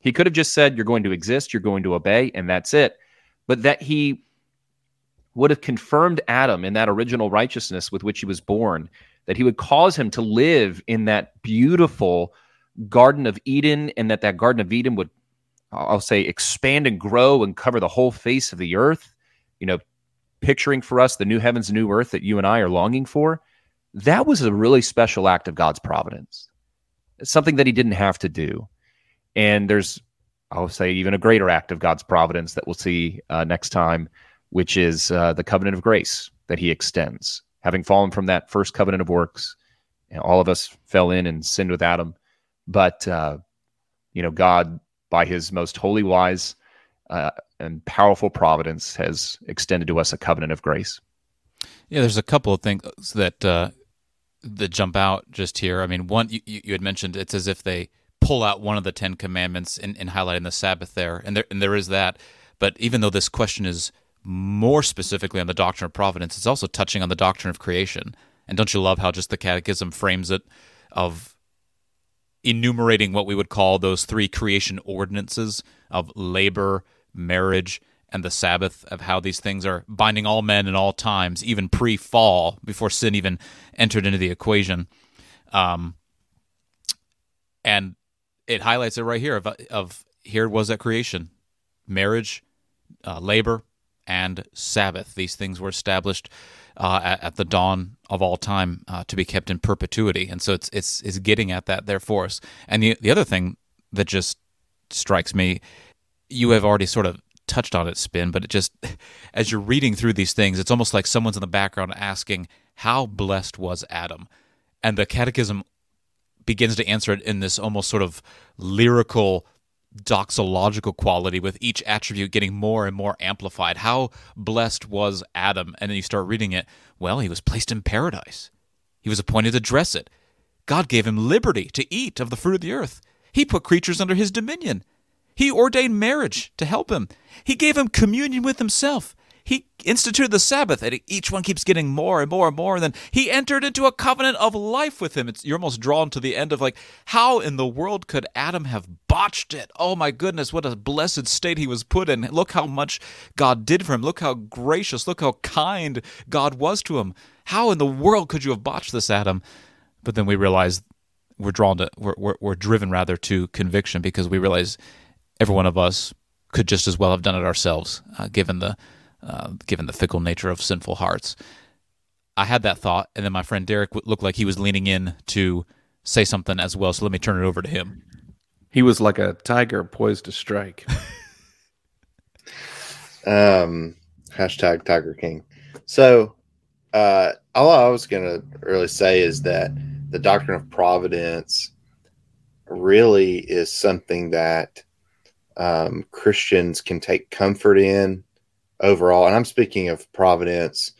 he could have just said, You're going to exist, you're going to obey, and that's it. But that he would have confirmed Adam in that original righteousness with which he was born, that he would cause him to live in that beautiful Garden of Eden, and that that Garden of Eden would, I'll say, expand and grow and cover the whole face of the earth. You know, picturing for us the new heavens, new earth that you and I are longing for, that was a really special act of God's providence. It's something that he didn't have to do. And there's, I'll say, even a greater act of God's providence that we'll see uh, next time, which is uh, the covenant of grace that he extends. Having fallen from that first covenant of works, you know, all of us fell in and sinned with Adam. But, uh, you know, God, by his most holy, wise, uh, and powerful providence, has extended to us a covenant of grace. Yeah, there's a couple of things that uh, that jump out just here. I mean, one you, you had mentioned it's as if they pull out one of the Ten Commandments in, in highlighting the Sabbath there, and there and there is that. But even though this question is more specifically on the doctrine of providence, it's also touching on the doctrine of creation. And don't you love how just the Catechism frames it of enumerating what we would call those three creation ordinances of labor, marriage, and the Sabbath, of how these things are binding all men in all times, even pre fall, before sin even entered into the equation. Um, and it highlights it right here of, of here it was at creation marriage, uh, labor, and Sabbath. These things were established uh, at, at, the dawn of all time uh, to be kept in perpetuity, and so it's it's is getting at that there for us. And the the other thing that just strikes me, you have already sort of touched on it, spin, but it just as you're reading through these things, it's almost like someone's in the background asking, "How blessed was Adam?" And the Catechism begins to answer it in this almost sort of lyrical doxological quality with each attribute getting more and more amplified. How blessed was Adam? And then you start reading it. Well, he was placed in paradise. He was appointed to dress it. God gave him liberty to eat of the fruit of the earth. He put creatures under his dominion. He ordained marriage to help him. He gave him communion with himself. He instituted the Sabbath, and each one keeps getting more and more and more. And then he entered into a covenant of life with him. It's, you're almost drawn to the end of like, how in the world could Adam have botched it? Oh my goodness, what a blessed state he was put in. Look how much God did for him. Look how gracious, look how kind God was to him. How in the world could you have botched this, Adam? But then we realize we're drawn to, we're, we're, we're driven rather to conviction because we realize every one of us could just as well have done it ourselves, uh, given the uh, given the fickle nature of sinful hearts. I had that thought, and then my friend Derek looked like he was leaning in to say something as well. So let me turn it over to him. He was like a tiger poised to strike. um, hashtag Tiger King. So, uh, all I was going to really say is that the doctrine of providence really is something that um, Christians can take comfort in overall, and I'm speaking of Providence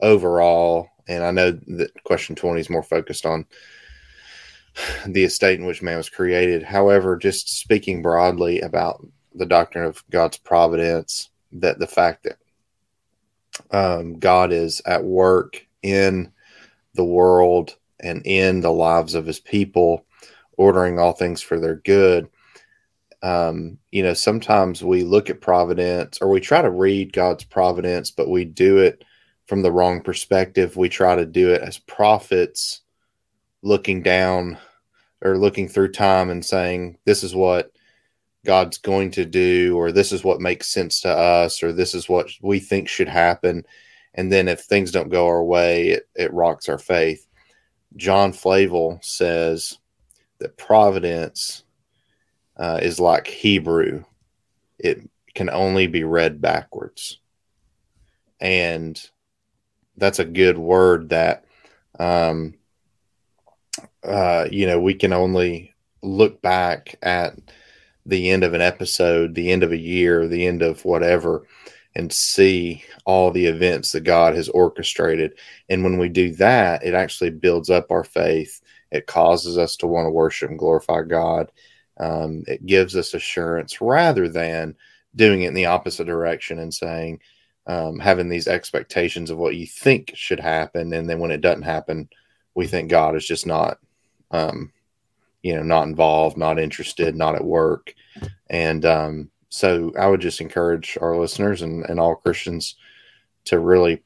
overall, and I know that question 20 is more focused on the estate in which man was created. However, just speaking broadly about the doctrine of God's providence, that the fact that um, God is at work in the world and in the lives of his people, ordering all things for their good, um, you know, sometimes we look at providence or we try to read God's providence, but we do it from the wrong perspective. We try to do it as prophets looking down or looking through time and saying, this is what God's going to do, or this is what makes sense to us, or this is what we think should happen. And then if things don't go our way, it, it rocks our faith. John Flavel says that providence uh, is like Hebrew. It can only be read backwards. And that's a good word that, um, uh, you know, we can only look back at the end of an episode, the end of a year, the end of whatever, and see all the events that God has orchestrated. And when we do that, it actually builds up our faith. It causes us to want to worship and glorify God. Um, it gives us assurance rather than doing it in the opposite direction and saying, um, having these expectations of what you think should happen. And then when it doesn't happen, we think God is just not, um, you know, not involved, not interested, not at work. And um, so I would just encourage our listeners and, and all Christians to really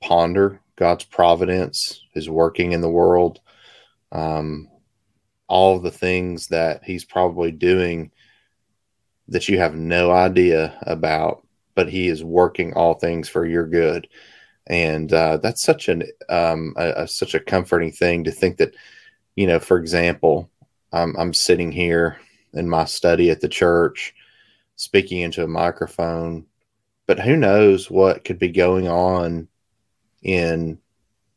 ponder God's providence, his working in the world, um, all the things that he's probably doing that you have no idea about but He is working all things for your good, and uh, that's such an um, a, a, such a comforting thing to think that, you know, for example, I'm I'm sitting here in my study at the church, speaking into a microphone, but who knows what could be going on in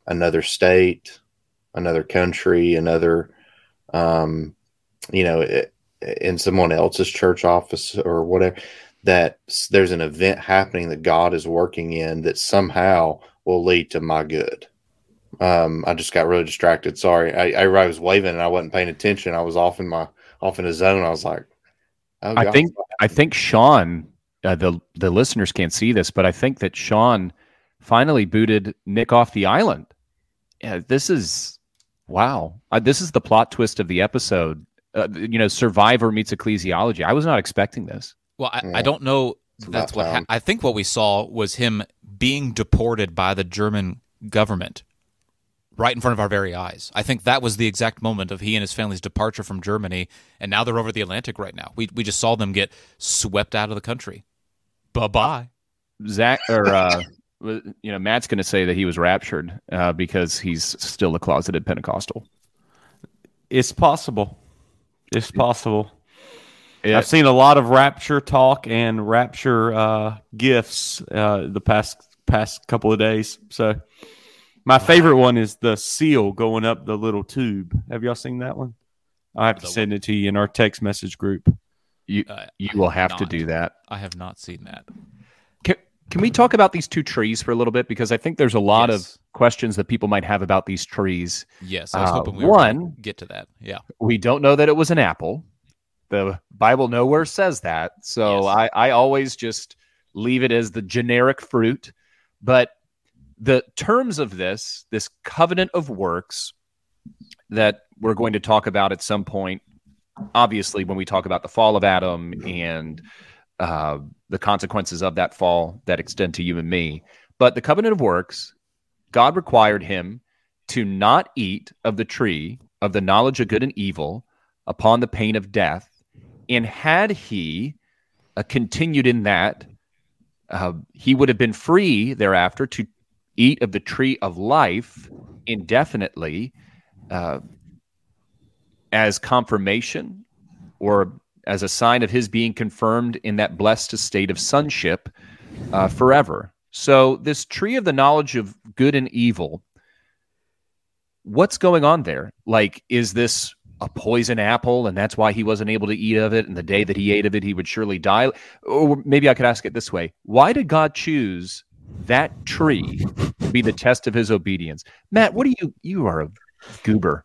another state, another country, another, um, you know, in someone else's church office or whatever, that there's an event happening that God is working in that somehow will lead to my good. Um, I just got really distracted. Sorry. I, I, was waving and I wasn't paying attention. I was off in my, off in a zone. I was like, oh, I think, I think Sean, uh, the, the listeners can't see this, but I think that Sean finally booted Nick off the island. Yeah, this is wow. Uh, this is the plot twist of the episode. Uh, you know, Survivor meets ecclesiology. I was not expecting this. Well, I, yeah. I don't know. That's what ha- I think. What we saw was him being deported by the German government right in front of our very eyes. I think that was the exact moment of he and his family's departure from Germany, and now they're over the Atlantic right now. We we just saw them get swept out of the country. Bye bye. Zach or uh, you know, Matt's going to say that he was raptured uh, because he's still a closeted Pentecostal. It's possible. It's possible. It, I've seen a lot of rapture talk and rapture uh, gifts uh, the past past couple of days. So, my favorite one is the seal going up the little tube. Have y'all seen that one? I have to send it to you in our text message group. You uh, you will have not. to do that. I have not seen that. Can we talk about these two trees for a little bit? Because I think there's a lot yes. of questions that people might have about these trees. Yes, I was uh, hoping we one, get to that. Yeah. We don't know that it was an apple. The Bible nowhere says that. So yes. I, I always just leave it as the generic fruit. But the terms of this, this covenant of works that we're going to talk about at some point, obviously, when we talk about the fall of Adam and uh, the consequences of that fall that extend to you and me. But the covenant of works, God required him to not eat of the tree of the knowledge of good and evil upon the pain of death. And had he uh, continued in that, uh, he would have been free thereafter to eat of the tree of life indefinitely uh, as confirmation or as a sign of his being confirmed in that blessed estate of sonship uh, forever. So, this tree of the knowledge of good and evil, what's going on there? Like, is this a poison apple and that's why he wasn't able to eat of it? And the day that he ate of it, he would surely die? Or maybe I could ask it this way Why did God choose that tree to be the test of his obedience? Matt, what do you, you are a goober.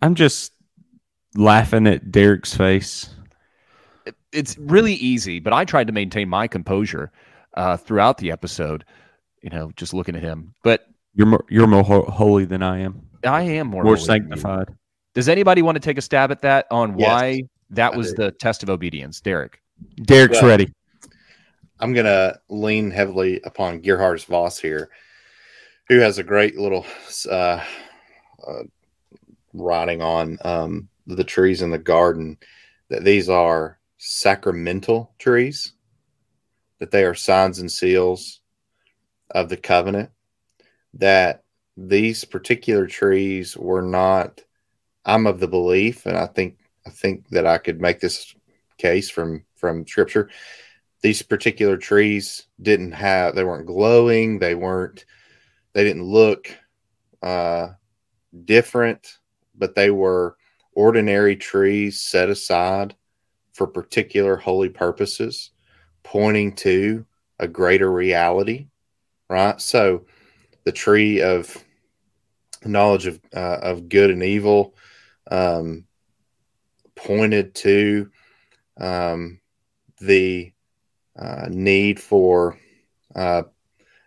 I'm just laughing at Derek's face. It's really easy, but I tried to maintain my composure uh, throughout the episode. You know, just looking at him. But you're more you're more ho- holy than I am. I am more more sanctified. Does anybody want to take a stab at that on yes, why that was the test of obedience, Derek? Derek's well, ready. I'm gonna lean heavily upon Geerhardus Vos here, who has a great little uh, uh, writing on um, the trees in the garden that these are sacramental trees, that they are signs and seals of the covenant, that these particular trees were not I'm of the belief and I think I think that I could make this case from from scripture these particular trees didn't have they weren't glowing they weren't they didn't look uh different but they were ordinary trees set aside for particular holy purposes, pointing to a greater reality, right? So the tree of knowledge of, uh, of good and evil um, pointed to um, the uh, need for uh,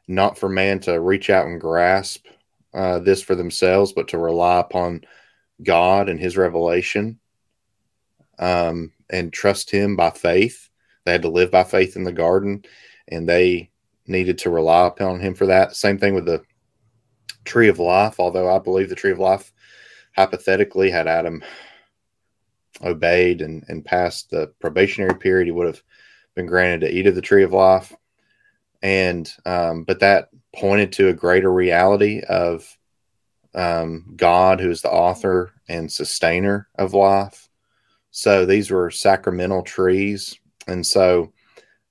not for man to reach out and grasp uh, this for themselves, but to rely upon God and his revelation um, and trust him by faith. They had to live by faith in the garden and they needed to rely upon him for that. Same thing with the tree of life, although I believe the tree of life hypothetically had Adam obeyed and, and passed the probationary period, he would have been granted to eat of the tree of life, and um, but that pointed to a greater reality of um, God, who is the author and sustainer of life. So these were sacramental trees, and so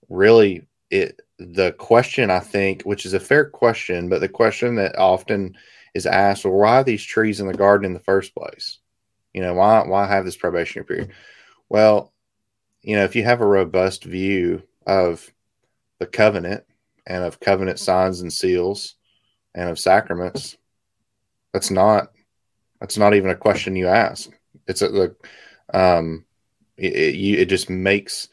really it the question I think, which is a fair question, but the question that often is asked, well, why are these trees in the garden in the first place? You know, why why have this probationary period? Well, you know, if you have a robust view of the covenant and of covenant signs and seals and of sacraments, that's not that's not even a question you ask. It's a, the um, it, it, you, it just makes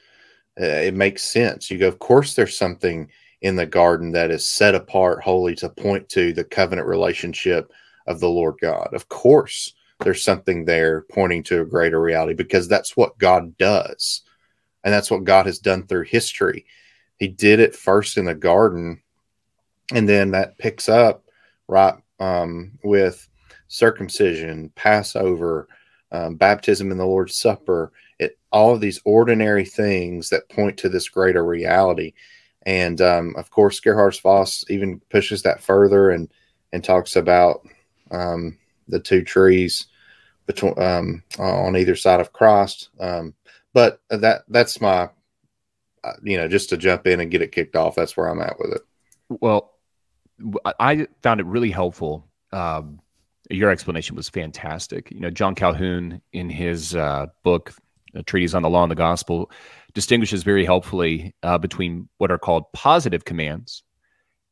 uh, it makes sense. You go, of course, there's something in the garden that is set apart holy to point to the covenant relationship of the Lord God. Of course, there's something there pointing to a greater reality because that's what God does. And that's what God has done through history. He did it first in the garden, and then that picks up right um, with circumcision, Passover, um, baptism in the Lord's Supper, it, all of these ordinary things that point to this greater reality. And um, of course, Geerhardus Vos even pushes that further and and talks about um, the two trees between um, on either side of Christ. Um, but that that's my uh, you know just to jump in and get it kicked off. That's where I'm at with it. Well, I found it really helpful. Um, your explanation was fantastic. You know, John Colquhoun in his uh, book, a treatise on the law and the gospel, distinguishes very helpfully uh, between what are called positive commands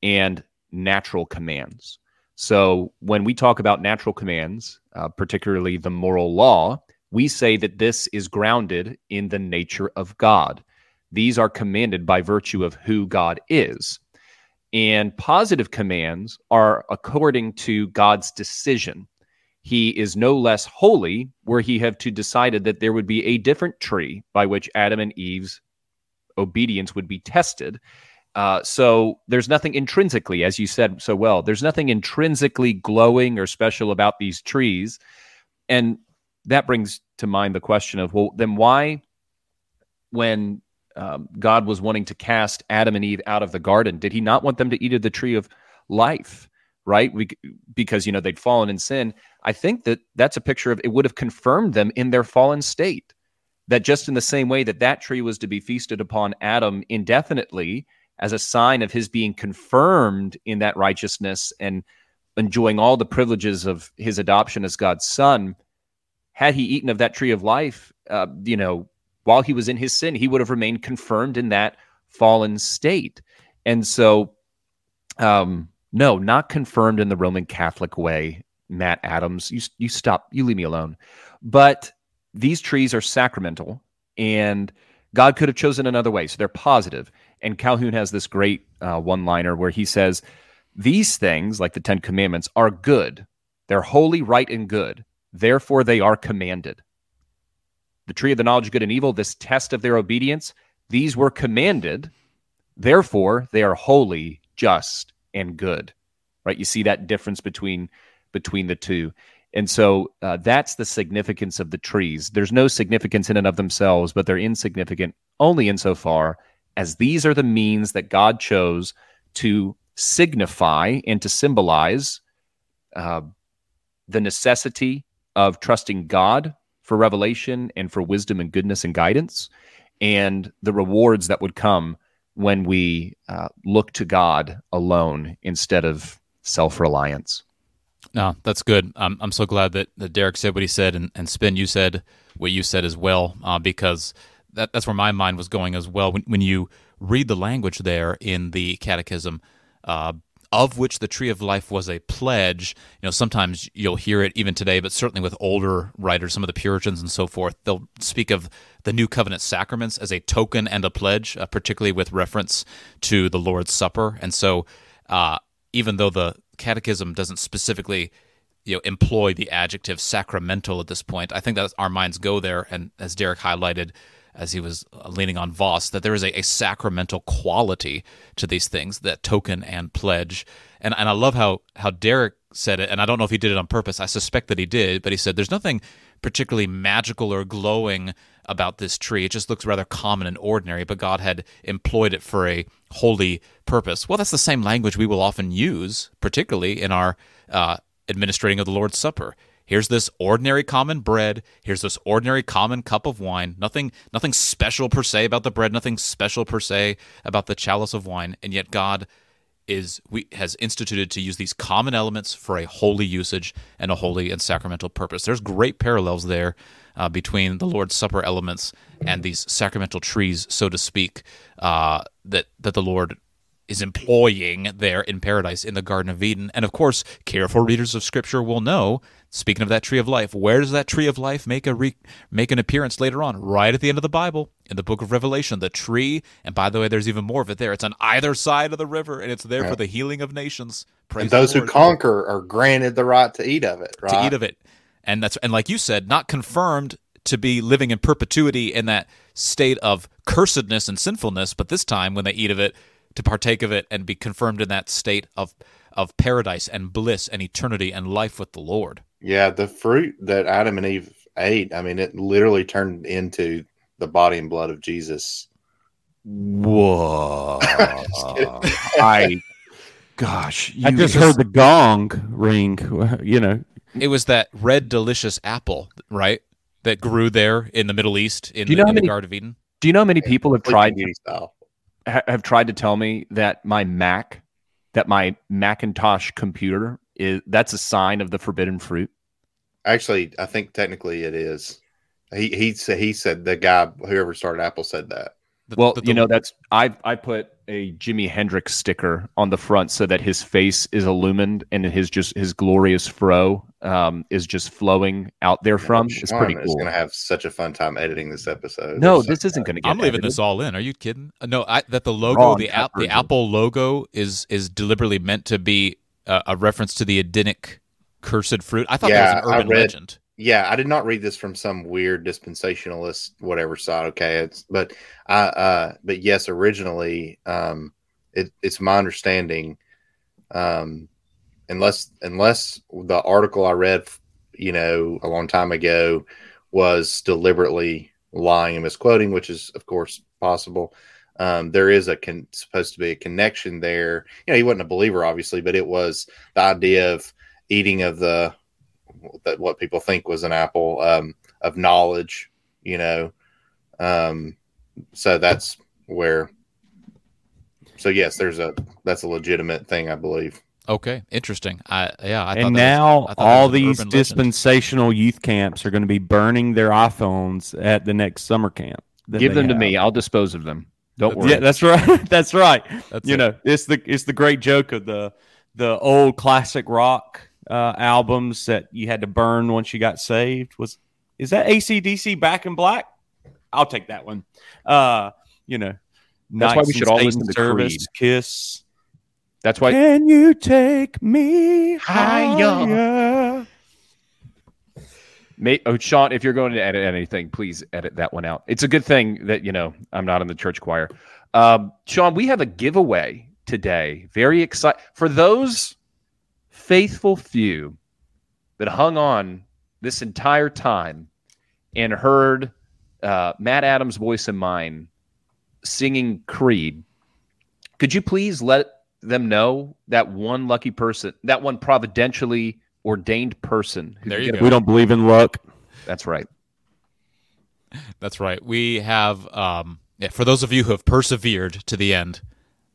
and natural commands. So when we talk about natural commands, uh, particularly the moral law, we say that this is grounded in the nature of God. These are commanded by virtue of who God is. And positive commands are according to God's decision. He is no less holy, where he have to decided that there would be a different tree by which Adam and Eve's obedience would be tested. Uh, so there's nothing intrinsically, as you said so well, there's nothing intrinsically glowing or special about these trees. And that brings to mind the question of, well, then why, when um, God was wanting to cast Adam and Eve out of the garden, did he not want them to eat of the tree of life? Right? We, because, you know, they'd fallen in sin. I think that that's a picture of it would have confirmed them in their fallen state. That just in the same way that that tree was to be feasted upon Adam indefinitely as a sign of his being confirmed in that righteousness and enjoying all the privileges of his adoption as God's son, had he eaten of that tree of life, uh, you know, while he was in his sin, he would have remained confirmed in that fallen state. And so, um, no, not confirmed in the Roman Catholic way. Matt Adams, you you stop, you leave me alone. But these trees are sacramental, and God could have chosen another way. So they're positive. And Colquhoun has this great uh, one-liner where he says, "These things, like the Ten Commandments, are good. They're holy, right, and good. Therefore, they are commanded." The tree of the knowledge of good and evil, this test of their obedience, these were commanded. Therefore, they are holy, just, and good. Right? You see that difference between between the two. And so uh, that's the significance of the trees. There's no significance in and of themselves, but they're insignificant only insofar as these are the means that God chose to signify and to symbolize uh, the necessity of trusting God for revelation and for wisdom and goodness and guidance, and the rewards that would come when we uh, look to God alone instead of self reliance. No, that's good. I'm, I'm so glad that, that Derek said what he said, and, and Spin, you said what you said as well, uh, because that, that's where my mind was going as well. When, when you read the language there in the Catechism, uh, of which the tree of life was a pledge. You know, sometimes you'll hear it even today, but certainly with older writers, some of the Puritans and so forth, they'll speak of the new covenant sacraments as a token and a pledge, uh, particularly with reference to the Lord's Supper. And so, uh, even though the Catechism doesn't specifically you know employ the adjective sacramental at this point, I think that our minds go there. And as Derek highlighted, as he was uh, leaning on Vos, that there is a, a, sacramental quality to these things, that token and pledge. And and I love how how Derek said it, and I don't know if he did it on purpose. I suspect that he did, but he said there's nothing particularly magical or glowing about this tree. It just looks rather common and ordinary, but God had employed it for a holy purpose. Well, that's the same language we will often use, particularly in our uh, administrating of the Lord's Supper. Here's this ordinary common bread. Here's this ordinary common cup of wine. Nothing, nothing special per se about the bread. Nothing special per se about the chalice of wine. And yet God is we has instituted to use these common elements for a holy usage and a holy and sacramental purpose. There's great parallels there uh, between the Lord's Supper elements and these sacramental trees, so to speak, uh, that that the Lord is employing there in paradise in the Garden of Eden. And of course, careful readers of Scripture will know. Speaking of that tree of life, where does that tree of life make a re- make an appearance later on? Right at the end of the Bible, in the book of Revelation, the tree. And by the way, there's even more of it there. It's on either side of the river, and it's there Yeah. for the healing of nations. Praise and those who conquer are granted the right to eat of it. Right. to eat of it. And that's and like you said, not confirmed to be living in perpetuity in that state of cursedness and sinfulness, but this time when they eat of it, to partake of it and be confirmed in that state of of paradise and bliss and eternity and life with the Lord. Yeah, the fruit that Adam and Eve ate, I mean, it literally turned into the body and blood of Jesus. Whoa! I, gosh, I you just heard the gong ring. You know, It was that red delicious apple, right? That grew there in the Middle East in, Do you the, know how in the Garden of Eden. Do you know how many people have tried Beauty style. Ha- have tried to tell me that my Mac, that my Macintosh computer is that's a sign of the forbidden fruit? Actually, I think technically it is. He he said he said the guy whoever started Apple said that. The- Well, the- you know that's I I put a Jimi Hendrix sticker on the front so that his face is illumined and his just his glorious fro um, is just flowing out there from. It's Sean pretty is cool. going to have such a fun time editing this episode. No, It's- this isn't going to get. I'm leaving edited. this all in. Are you kidding? Uh, No, I, that the logo, Wrong the app, the. Apple logo is is deliberately meant to be a, a reference to the Edenic cursed fruit. I thought Yeah, that was an urban read- legend. Yeah, I did not read this from some weird dispensationalist whatever side. Okay, it's but I uh but yes, originally um it, it's my understanding um unless unless the article I read you know a long time ago was deliberately lying and misquoting, which is of course possible. Um, there is a con- supposed to be a connection there. You know, he wasn't a believer, obviously, but it was the idea of eating of the that what people think was an apple um, of knowledge, you know. Um, so that's where. So yes, there's a that's a legitimate thing, I believe. Okay, interesting. I yeah, I and that now was, I thought all these urban legend. dispensational youth camps are going to be burning their iPhones at the next summer camp. Give they them to me. I'll dispose of them. Don't worry. Yeah, that's right. that's right. That's you it. know, it's the it's the great joke of the the old classic rock uh, albums that you had to burn once you got saved. Was is that ACDC Back in Black? I'll take that one. Uh, you know, That's why we should all listen to Service, Creed. Kiss. That's why. Can you take me Higher? higher? May, oh, Sean, if you're going to edit anything, please edit that one out. It's a good thing that you know I'm not in the church choir. Um, Sean, we have a giveaway today. Very excited for those faithful few that hung on this entire time and heard uh, Matt Adams' voice and mine singing Creed. Could you please let them know that one lucky person, that one providentially ordained person? who There you go. We don't believe in luck. that's right. That's right. We have, um, yeah, for those of you who have persevered to the end,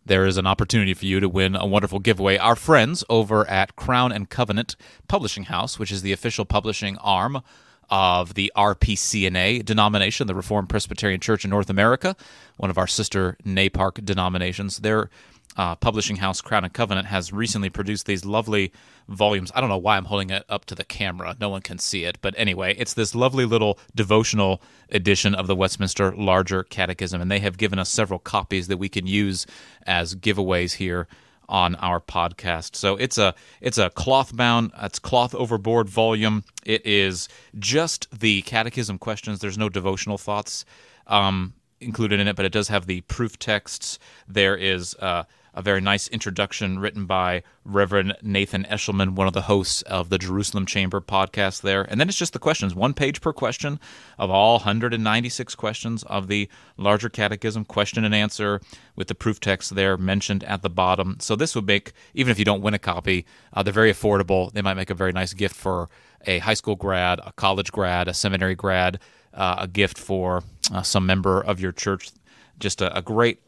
there is an opportunity for you to win a wonderful giveaway. Our friends over at Crown and Covenant Publishing House, which is the official publishing arm of the RPCNA denomination, the Reformed Presbyterian Church in North America, one of our sister NAPARC denominations. Their uh, publishing house, Crown and Covenant, has recently produced these lovely volumes. I don't know why I'm holding it up to the camera. No one can see it. But anyway, it's this lovely little devotional edition of the Westminster Larger Catechism. And they have given us several copies that we can use as giveaways here on our podcast. So it's a it's a cloth bound, it's cloth overboard volume. It is just the catechism questions. There's no devotional thoughts um, included in it, but it does have the proof texts. There is uh, a very nice introduction written by Reverend Nathan Eshelman, one of the hosts of the Jerusalem Chamber podcast there. And then it's just the questions, one page per question of all 196 questions of the larger catechism, question and answer with the proof text there mentioned at the bottom. So this would make, even if you don't win a copy, uh, they're very affordable. They might make a very nice gift for a high school grad, a college grad, a seminary grad, uh, a gift for uh, some member of your church. Just a, a great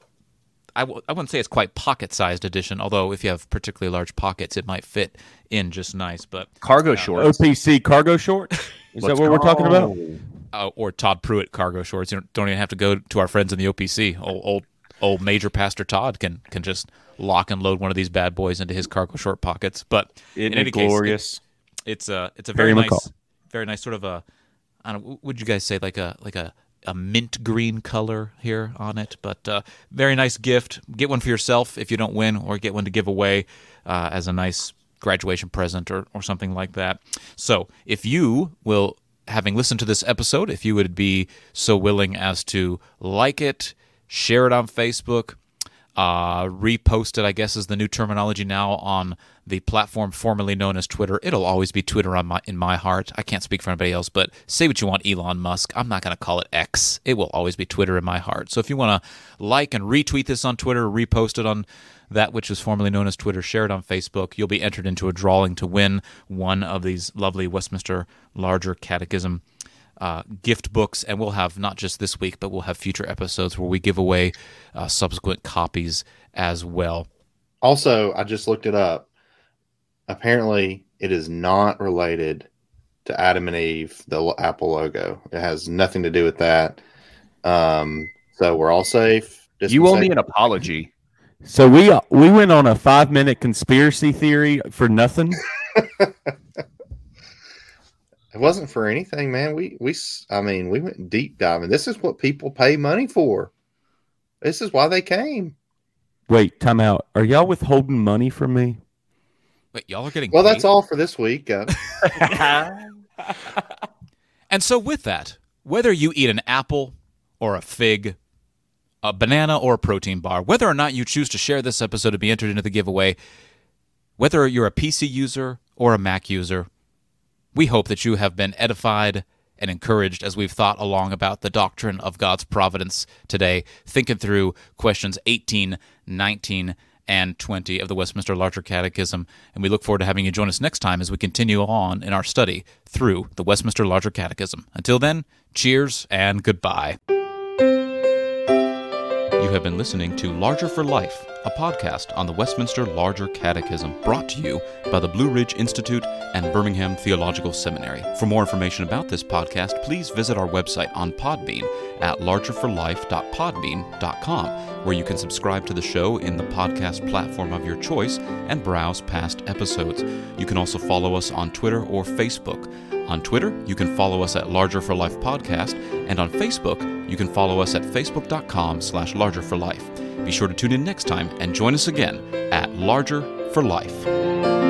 I w- I wouldn't say it's quite pocket-sized edition, although if you have particularly large pockets, it might fit in just nice. But Cargo shorts. OPC cargo shorts. Is that Let's what we're talking about? uh, or Todd Pruitt cargo shorts. You don't, don't even have to go to our friends in the OPC. Old, old old Major Pastor Todd can can just lock and load one of these bad boys into his cargo short pockets. But Isn't in any it case, glorious? it's a it's a Harry very nice, McCall. very nice sort of a. I don't. know, Would you guys say like a like a a mint green color here on it? But uh, very nice gift. Get one for yourself if you don't win, or get one to give away uh, as a nice graduation present or or something like that. So if you will. Having listened to this episode, if you would be so willing as to like it, share it on Facebook, uh, repost it, I guess is the new terminology now on the platform formerly known as Twitter. It'll always be Twitter my in my heart. I can't speak for anybody else, but say what you want, Elon Musk. I'm not going to call it X. It will always be Twitter in my heart. So if you want to like and retweet this on Twitter, repost it on that which was formerly known as Twitter, share it on Facebook. You'll be entered into a drawing to win one of these lovely Westminster Larger Catechism uh, gift books, and we'll have not just this week, but we'll have future episodes where we give away uh, subsequent copies as well. Also, I just looked it up. Apparently, it is not related to Adam and Eve, the Apple logo. It has nothing to do with that. Um, so we're all safe. You owe me an apology. So we uh, we went on a five minute conspiracy theory for nothing. It wasn't for anything, man. We we s- I mean, we went deep diving. This is what people pay money for. This is why they came. Wait, time out. Are y'all withholding money from me? Wait, y'all are getting Well, paid? that's all for this week. Uh, And so, with that, whether you eat an apple or a fig, a banana or a protein bar, whether or not you choose to share this episode to be entered into the giveaway, whether you're a PC user or a Mac user, we hope that you have been edified and encouraged as we've thought along about the doctrine of God's providence today, thinking through questions 18, 19, and 20 of the Westminster Larger Catechism. And we look forward to having you join us next time as we continue on in our study through the Westminster Larger Catechism. Until then, cheers and goodbye. You have been listening to Larger for Life, a podcast on the Westminster Larger Catechism, brought to you by the Blue Ridge Institute and Birmingham Theological Seminary. For more information about this podcast, please visit our website on Podbean at largerforlife.podbean.com, where you can subscribe to the show in the podcast platform of your choice and browse past episodes. You can also follow us on Twitter or Facebook. On Twitter, you can follow us at Larger for Life Podcast, and on Facebook, you can follow us at facebook.com slash larger for life. Be sure to tune in next time and join us again at Larger for Life.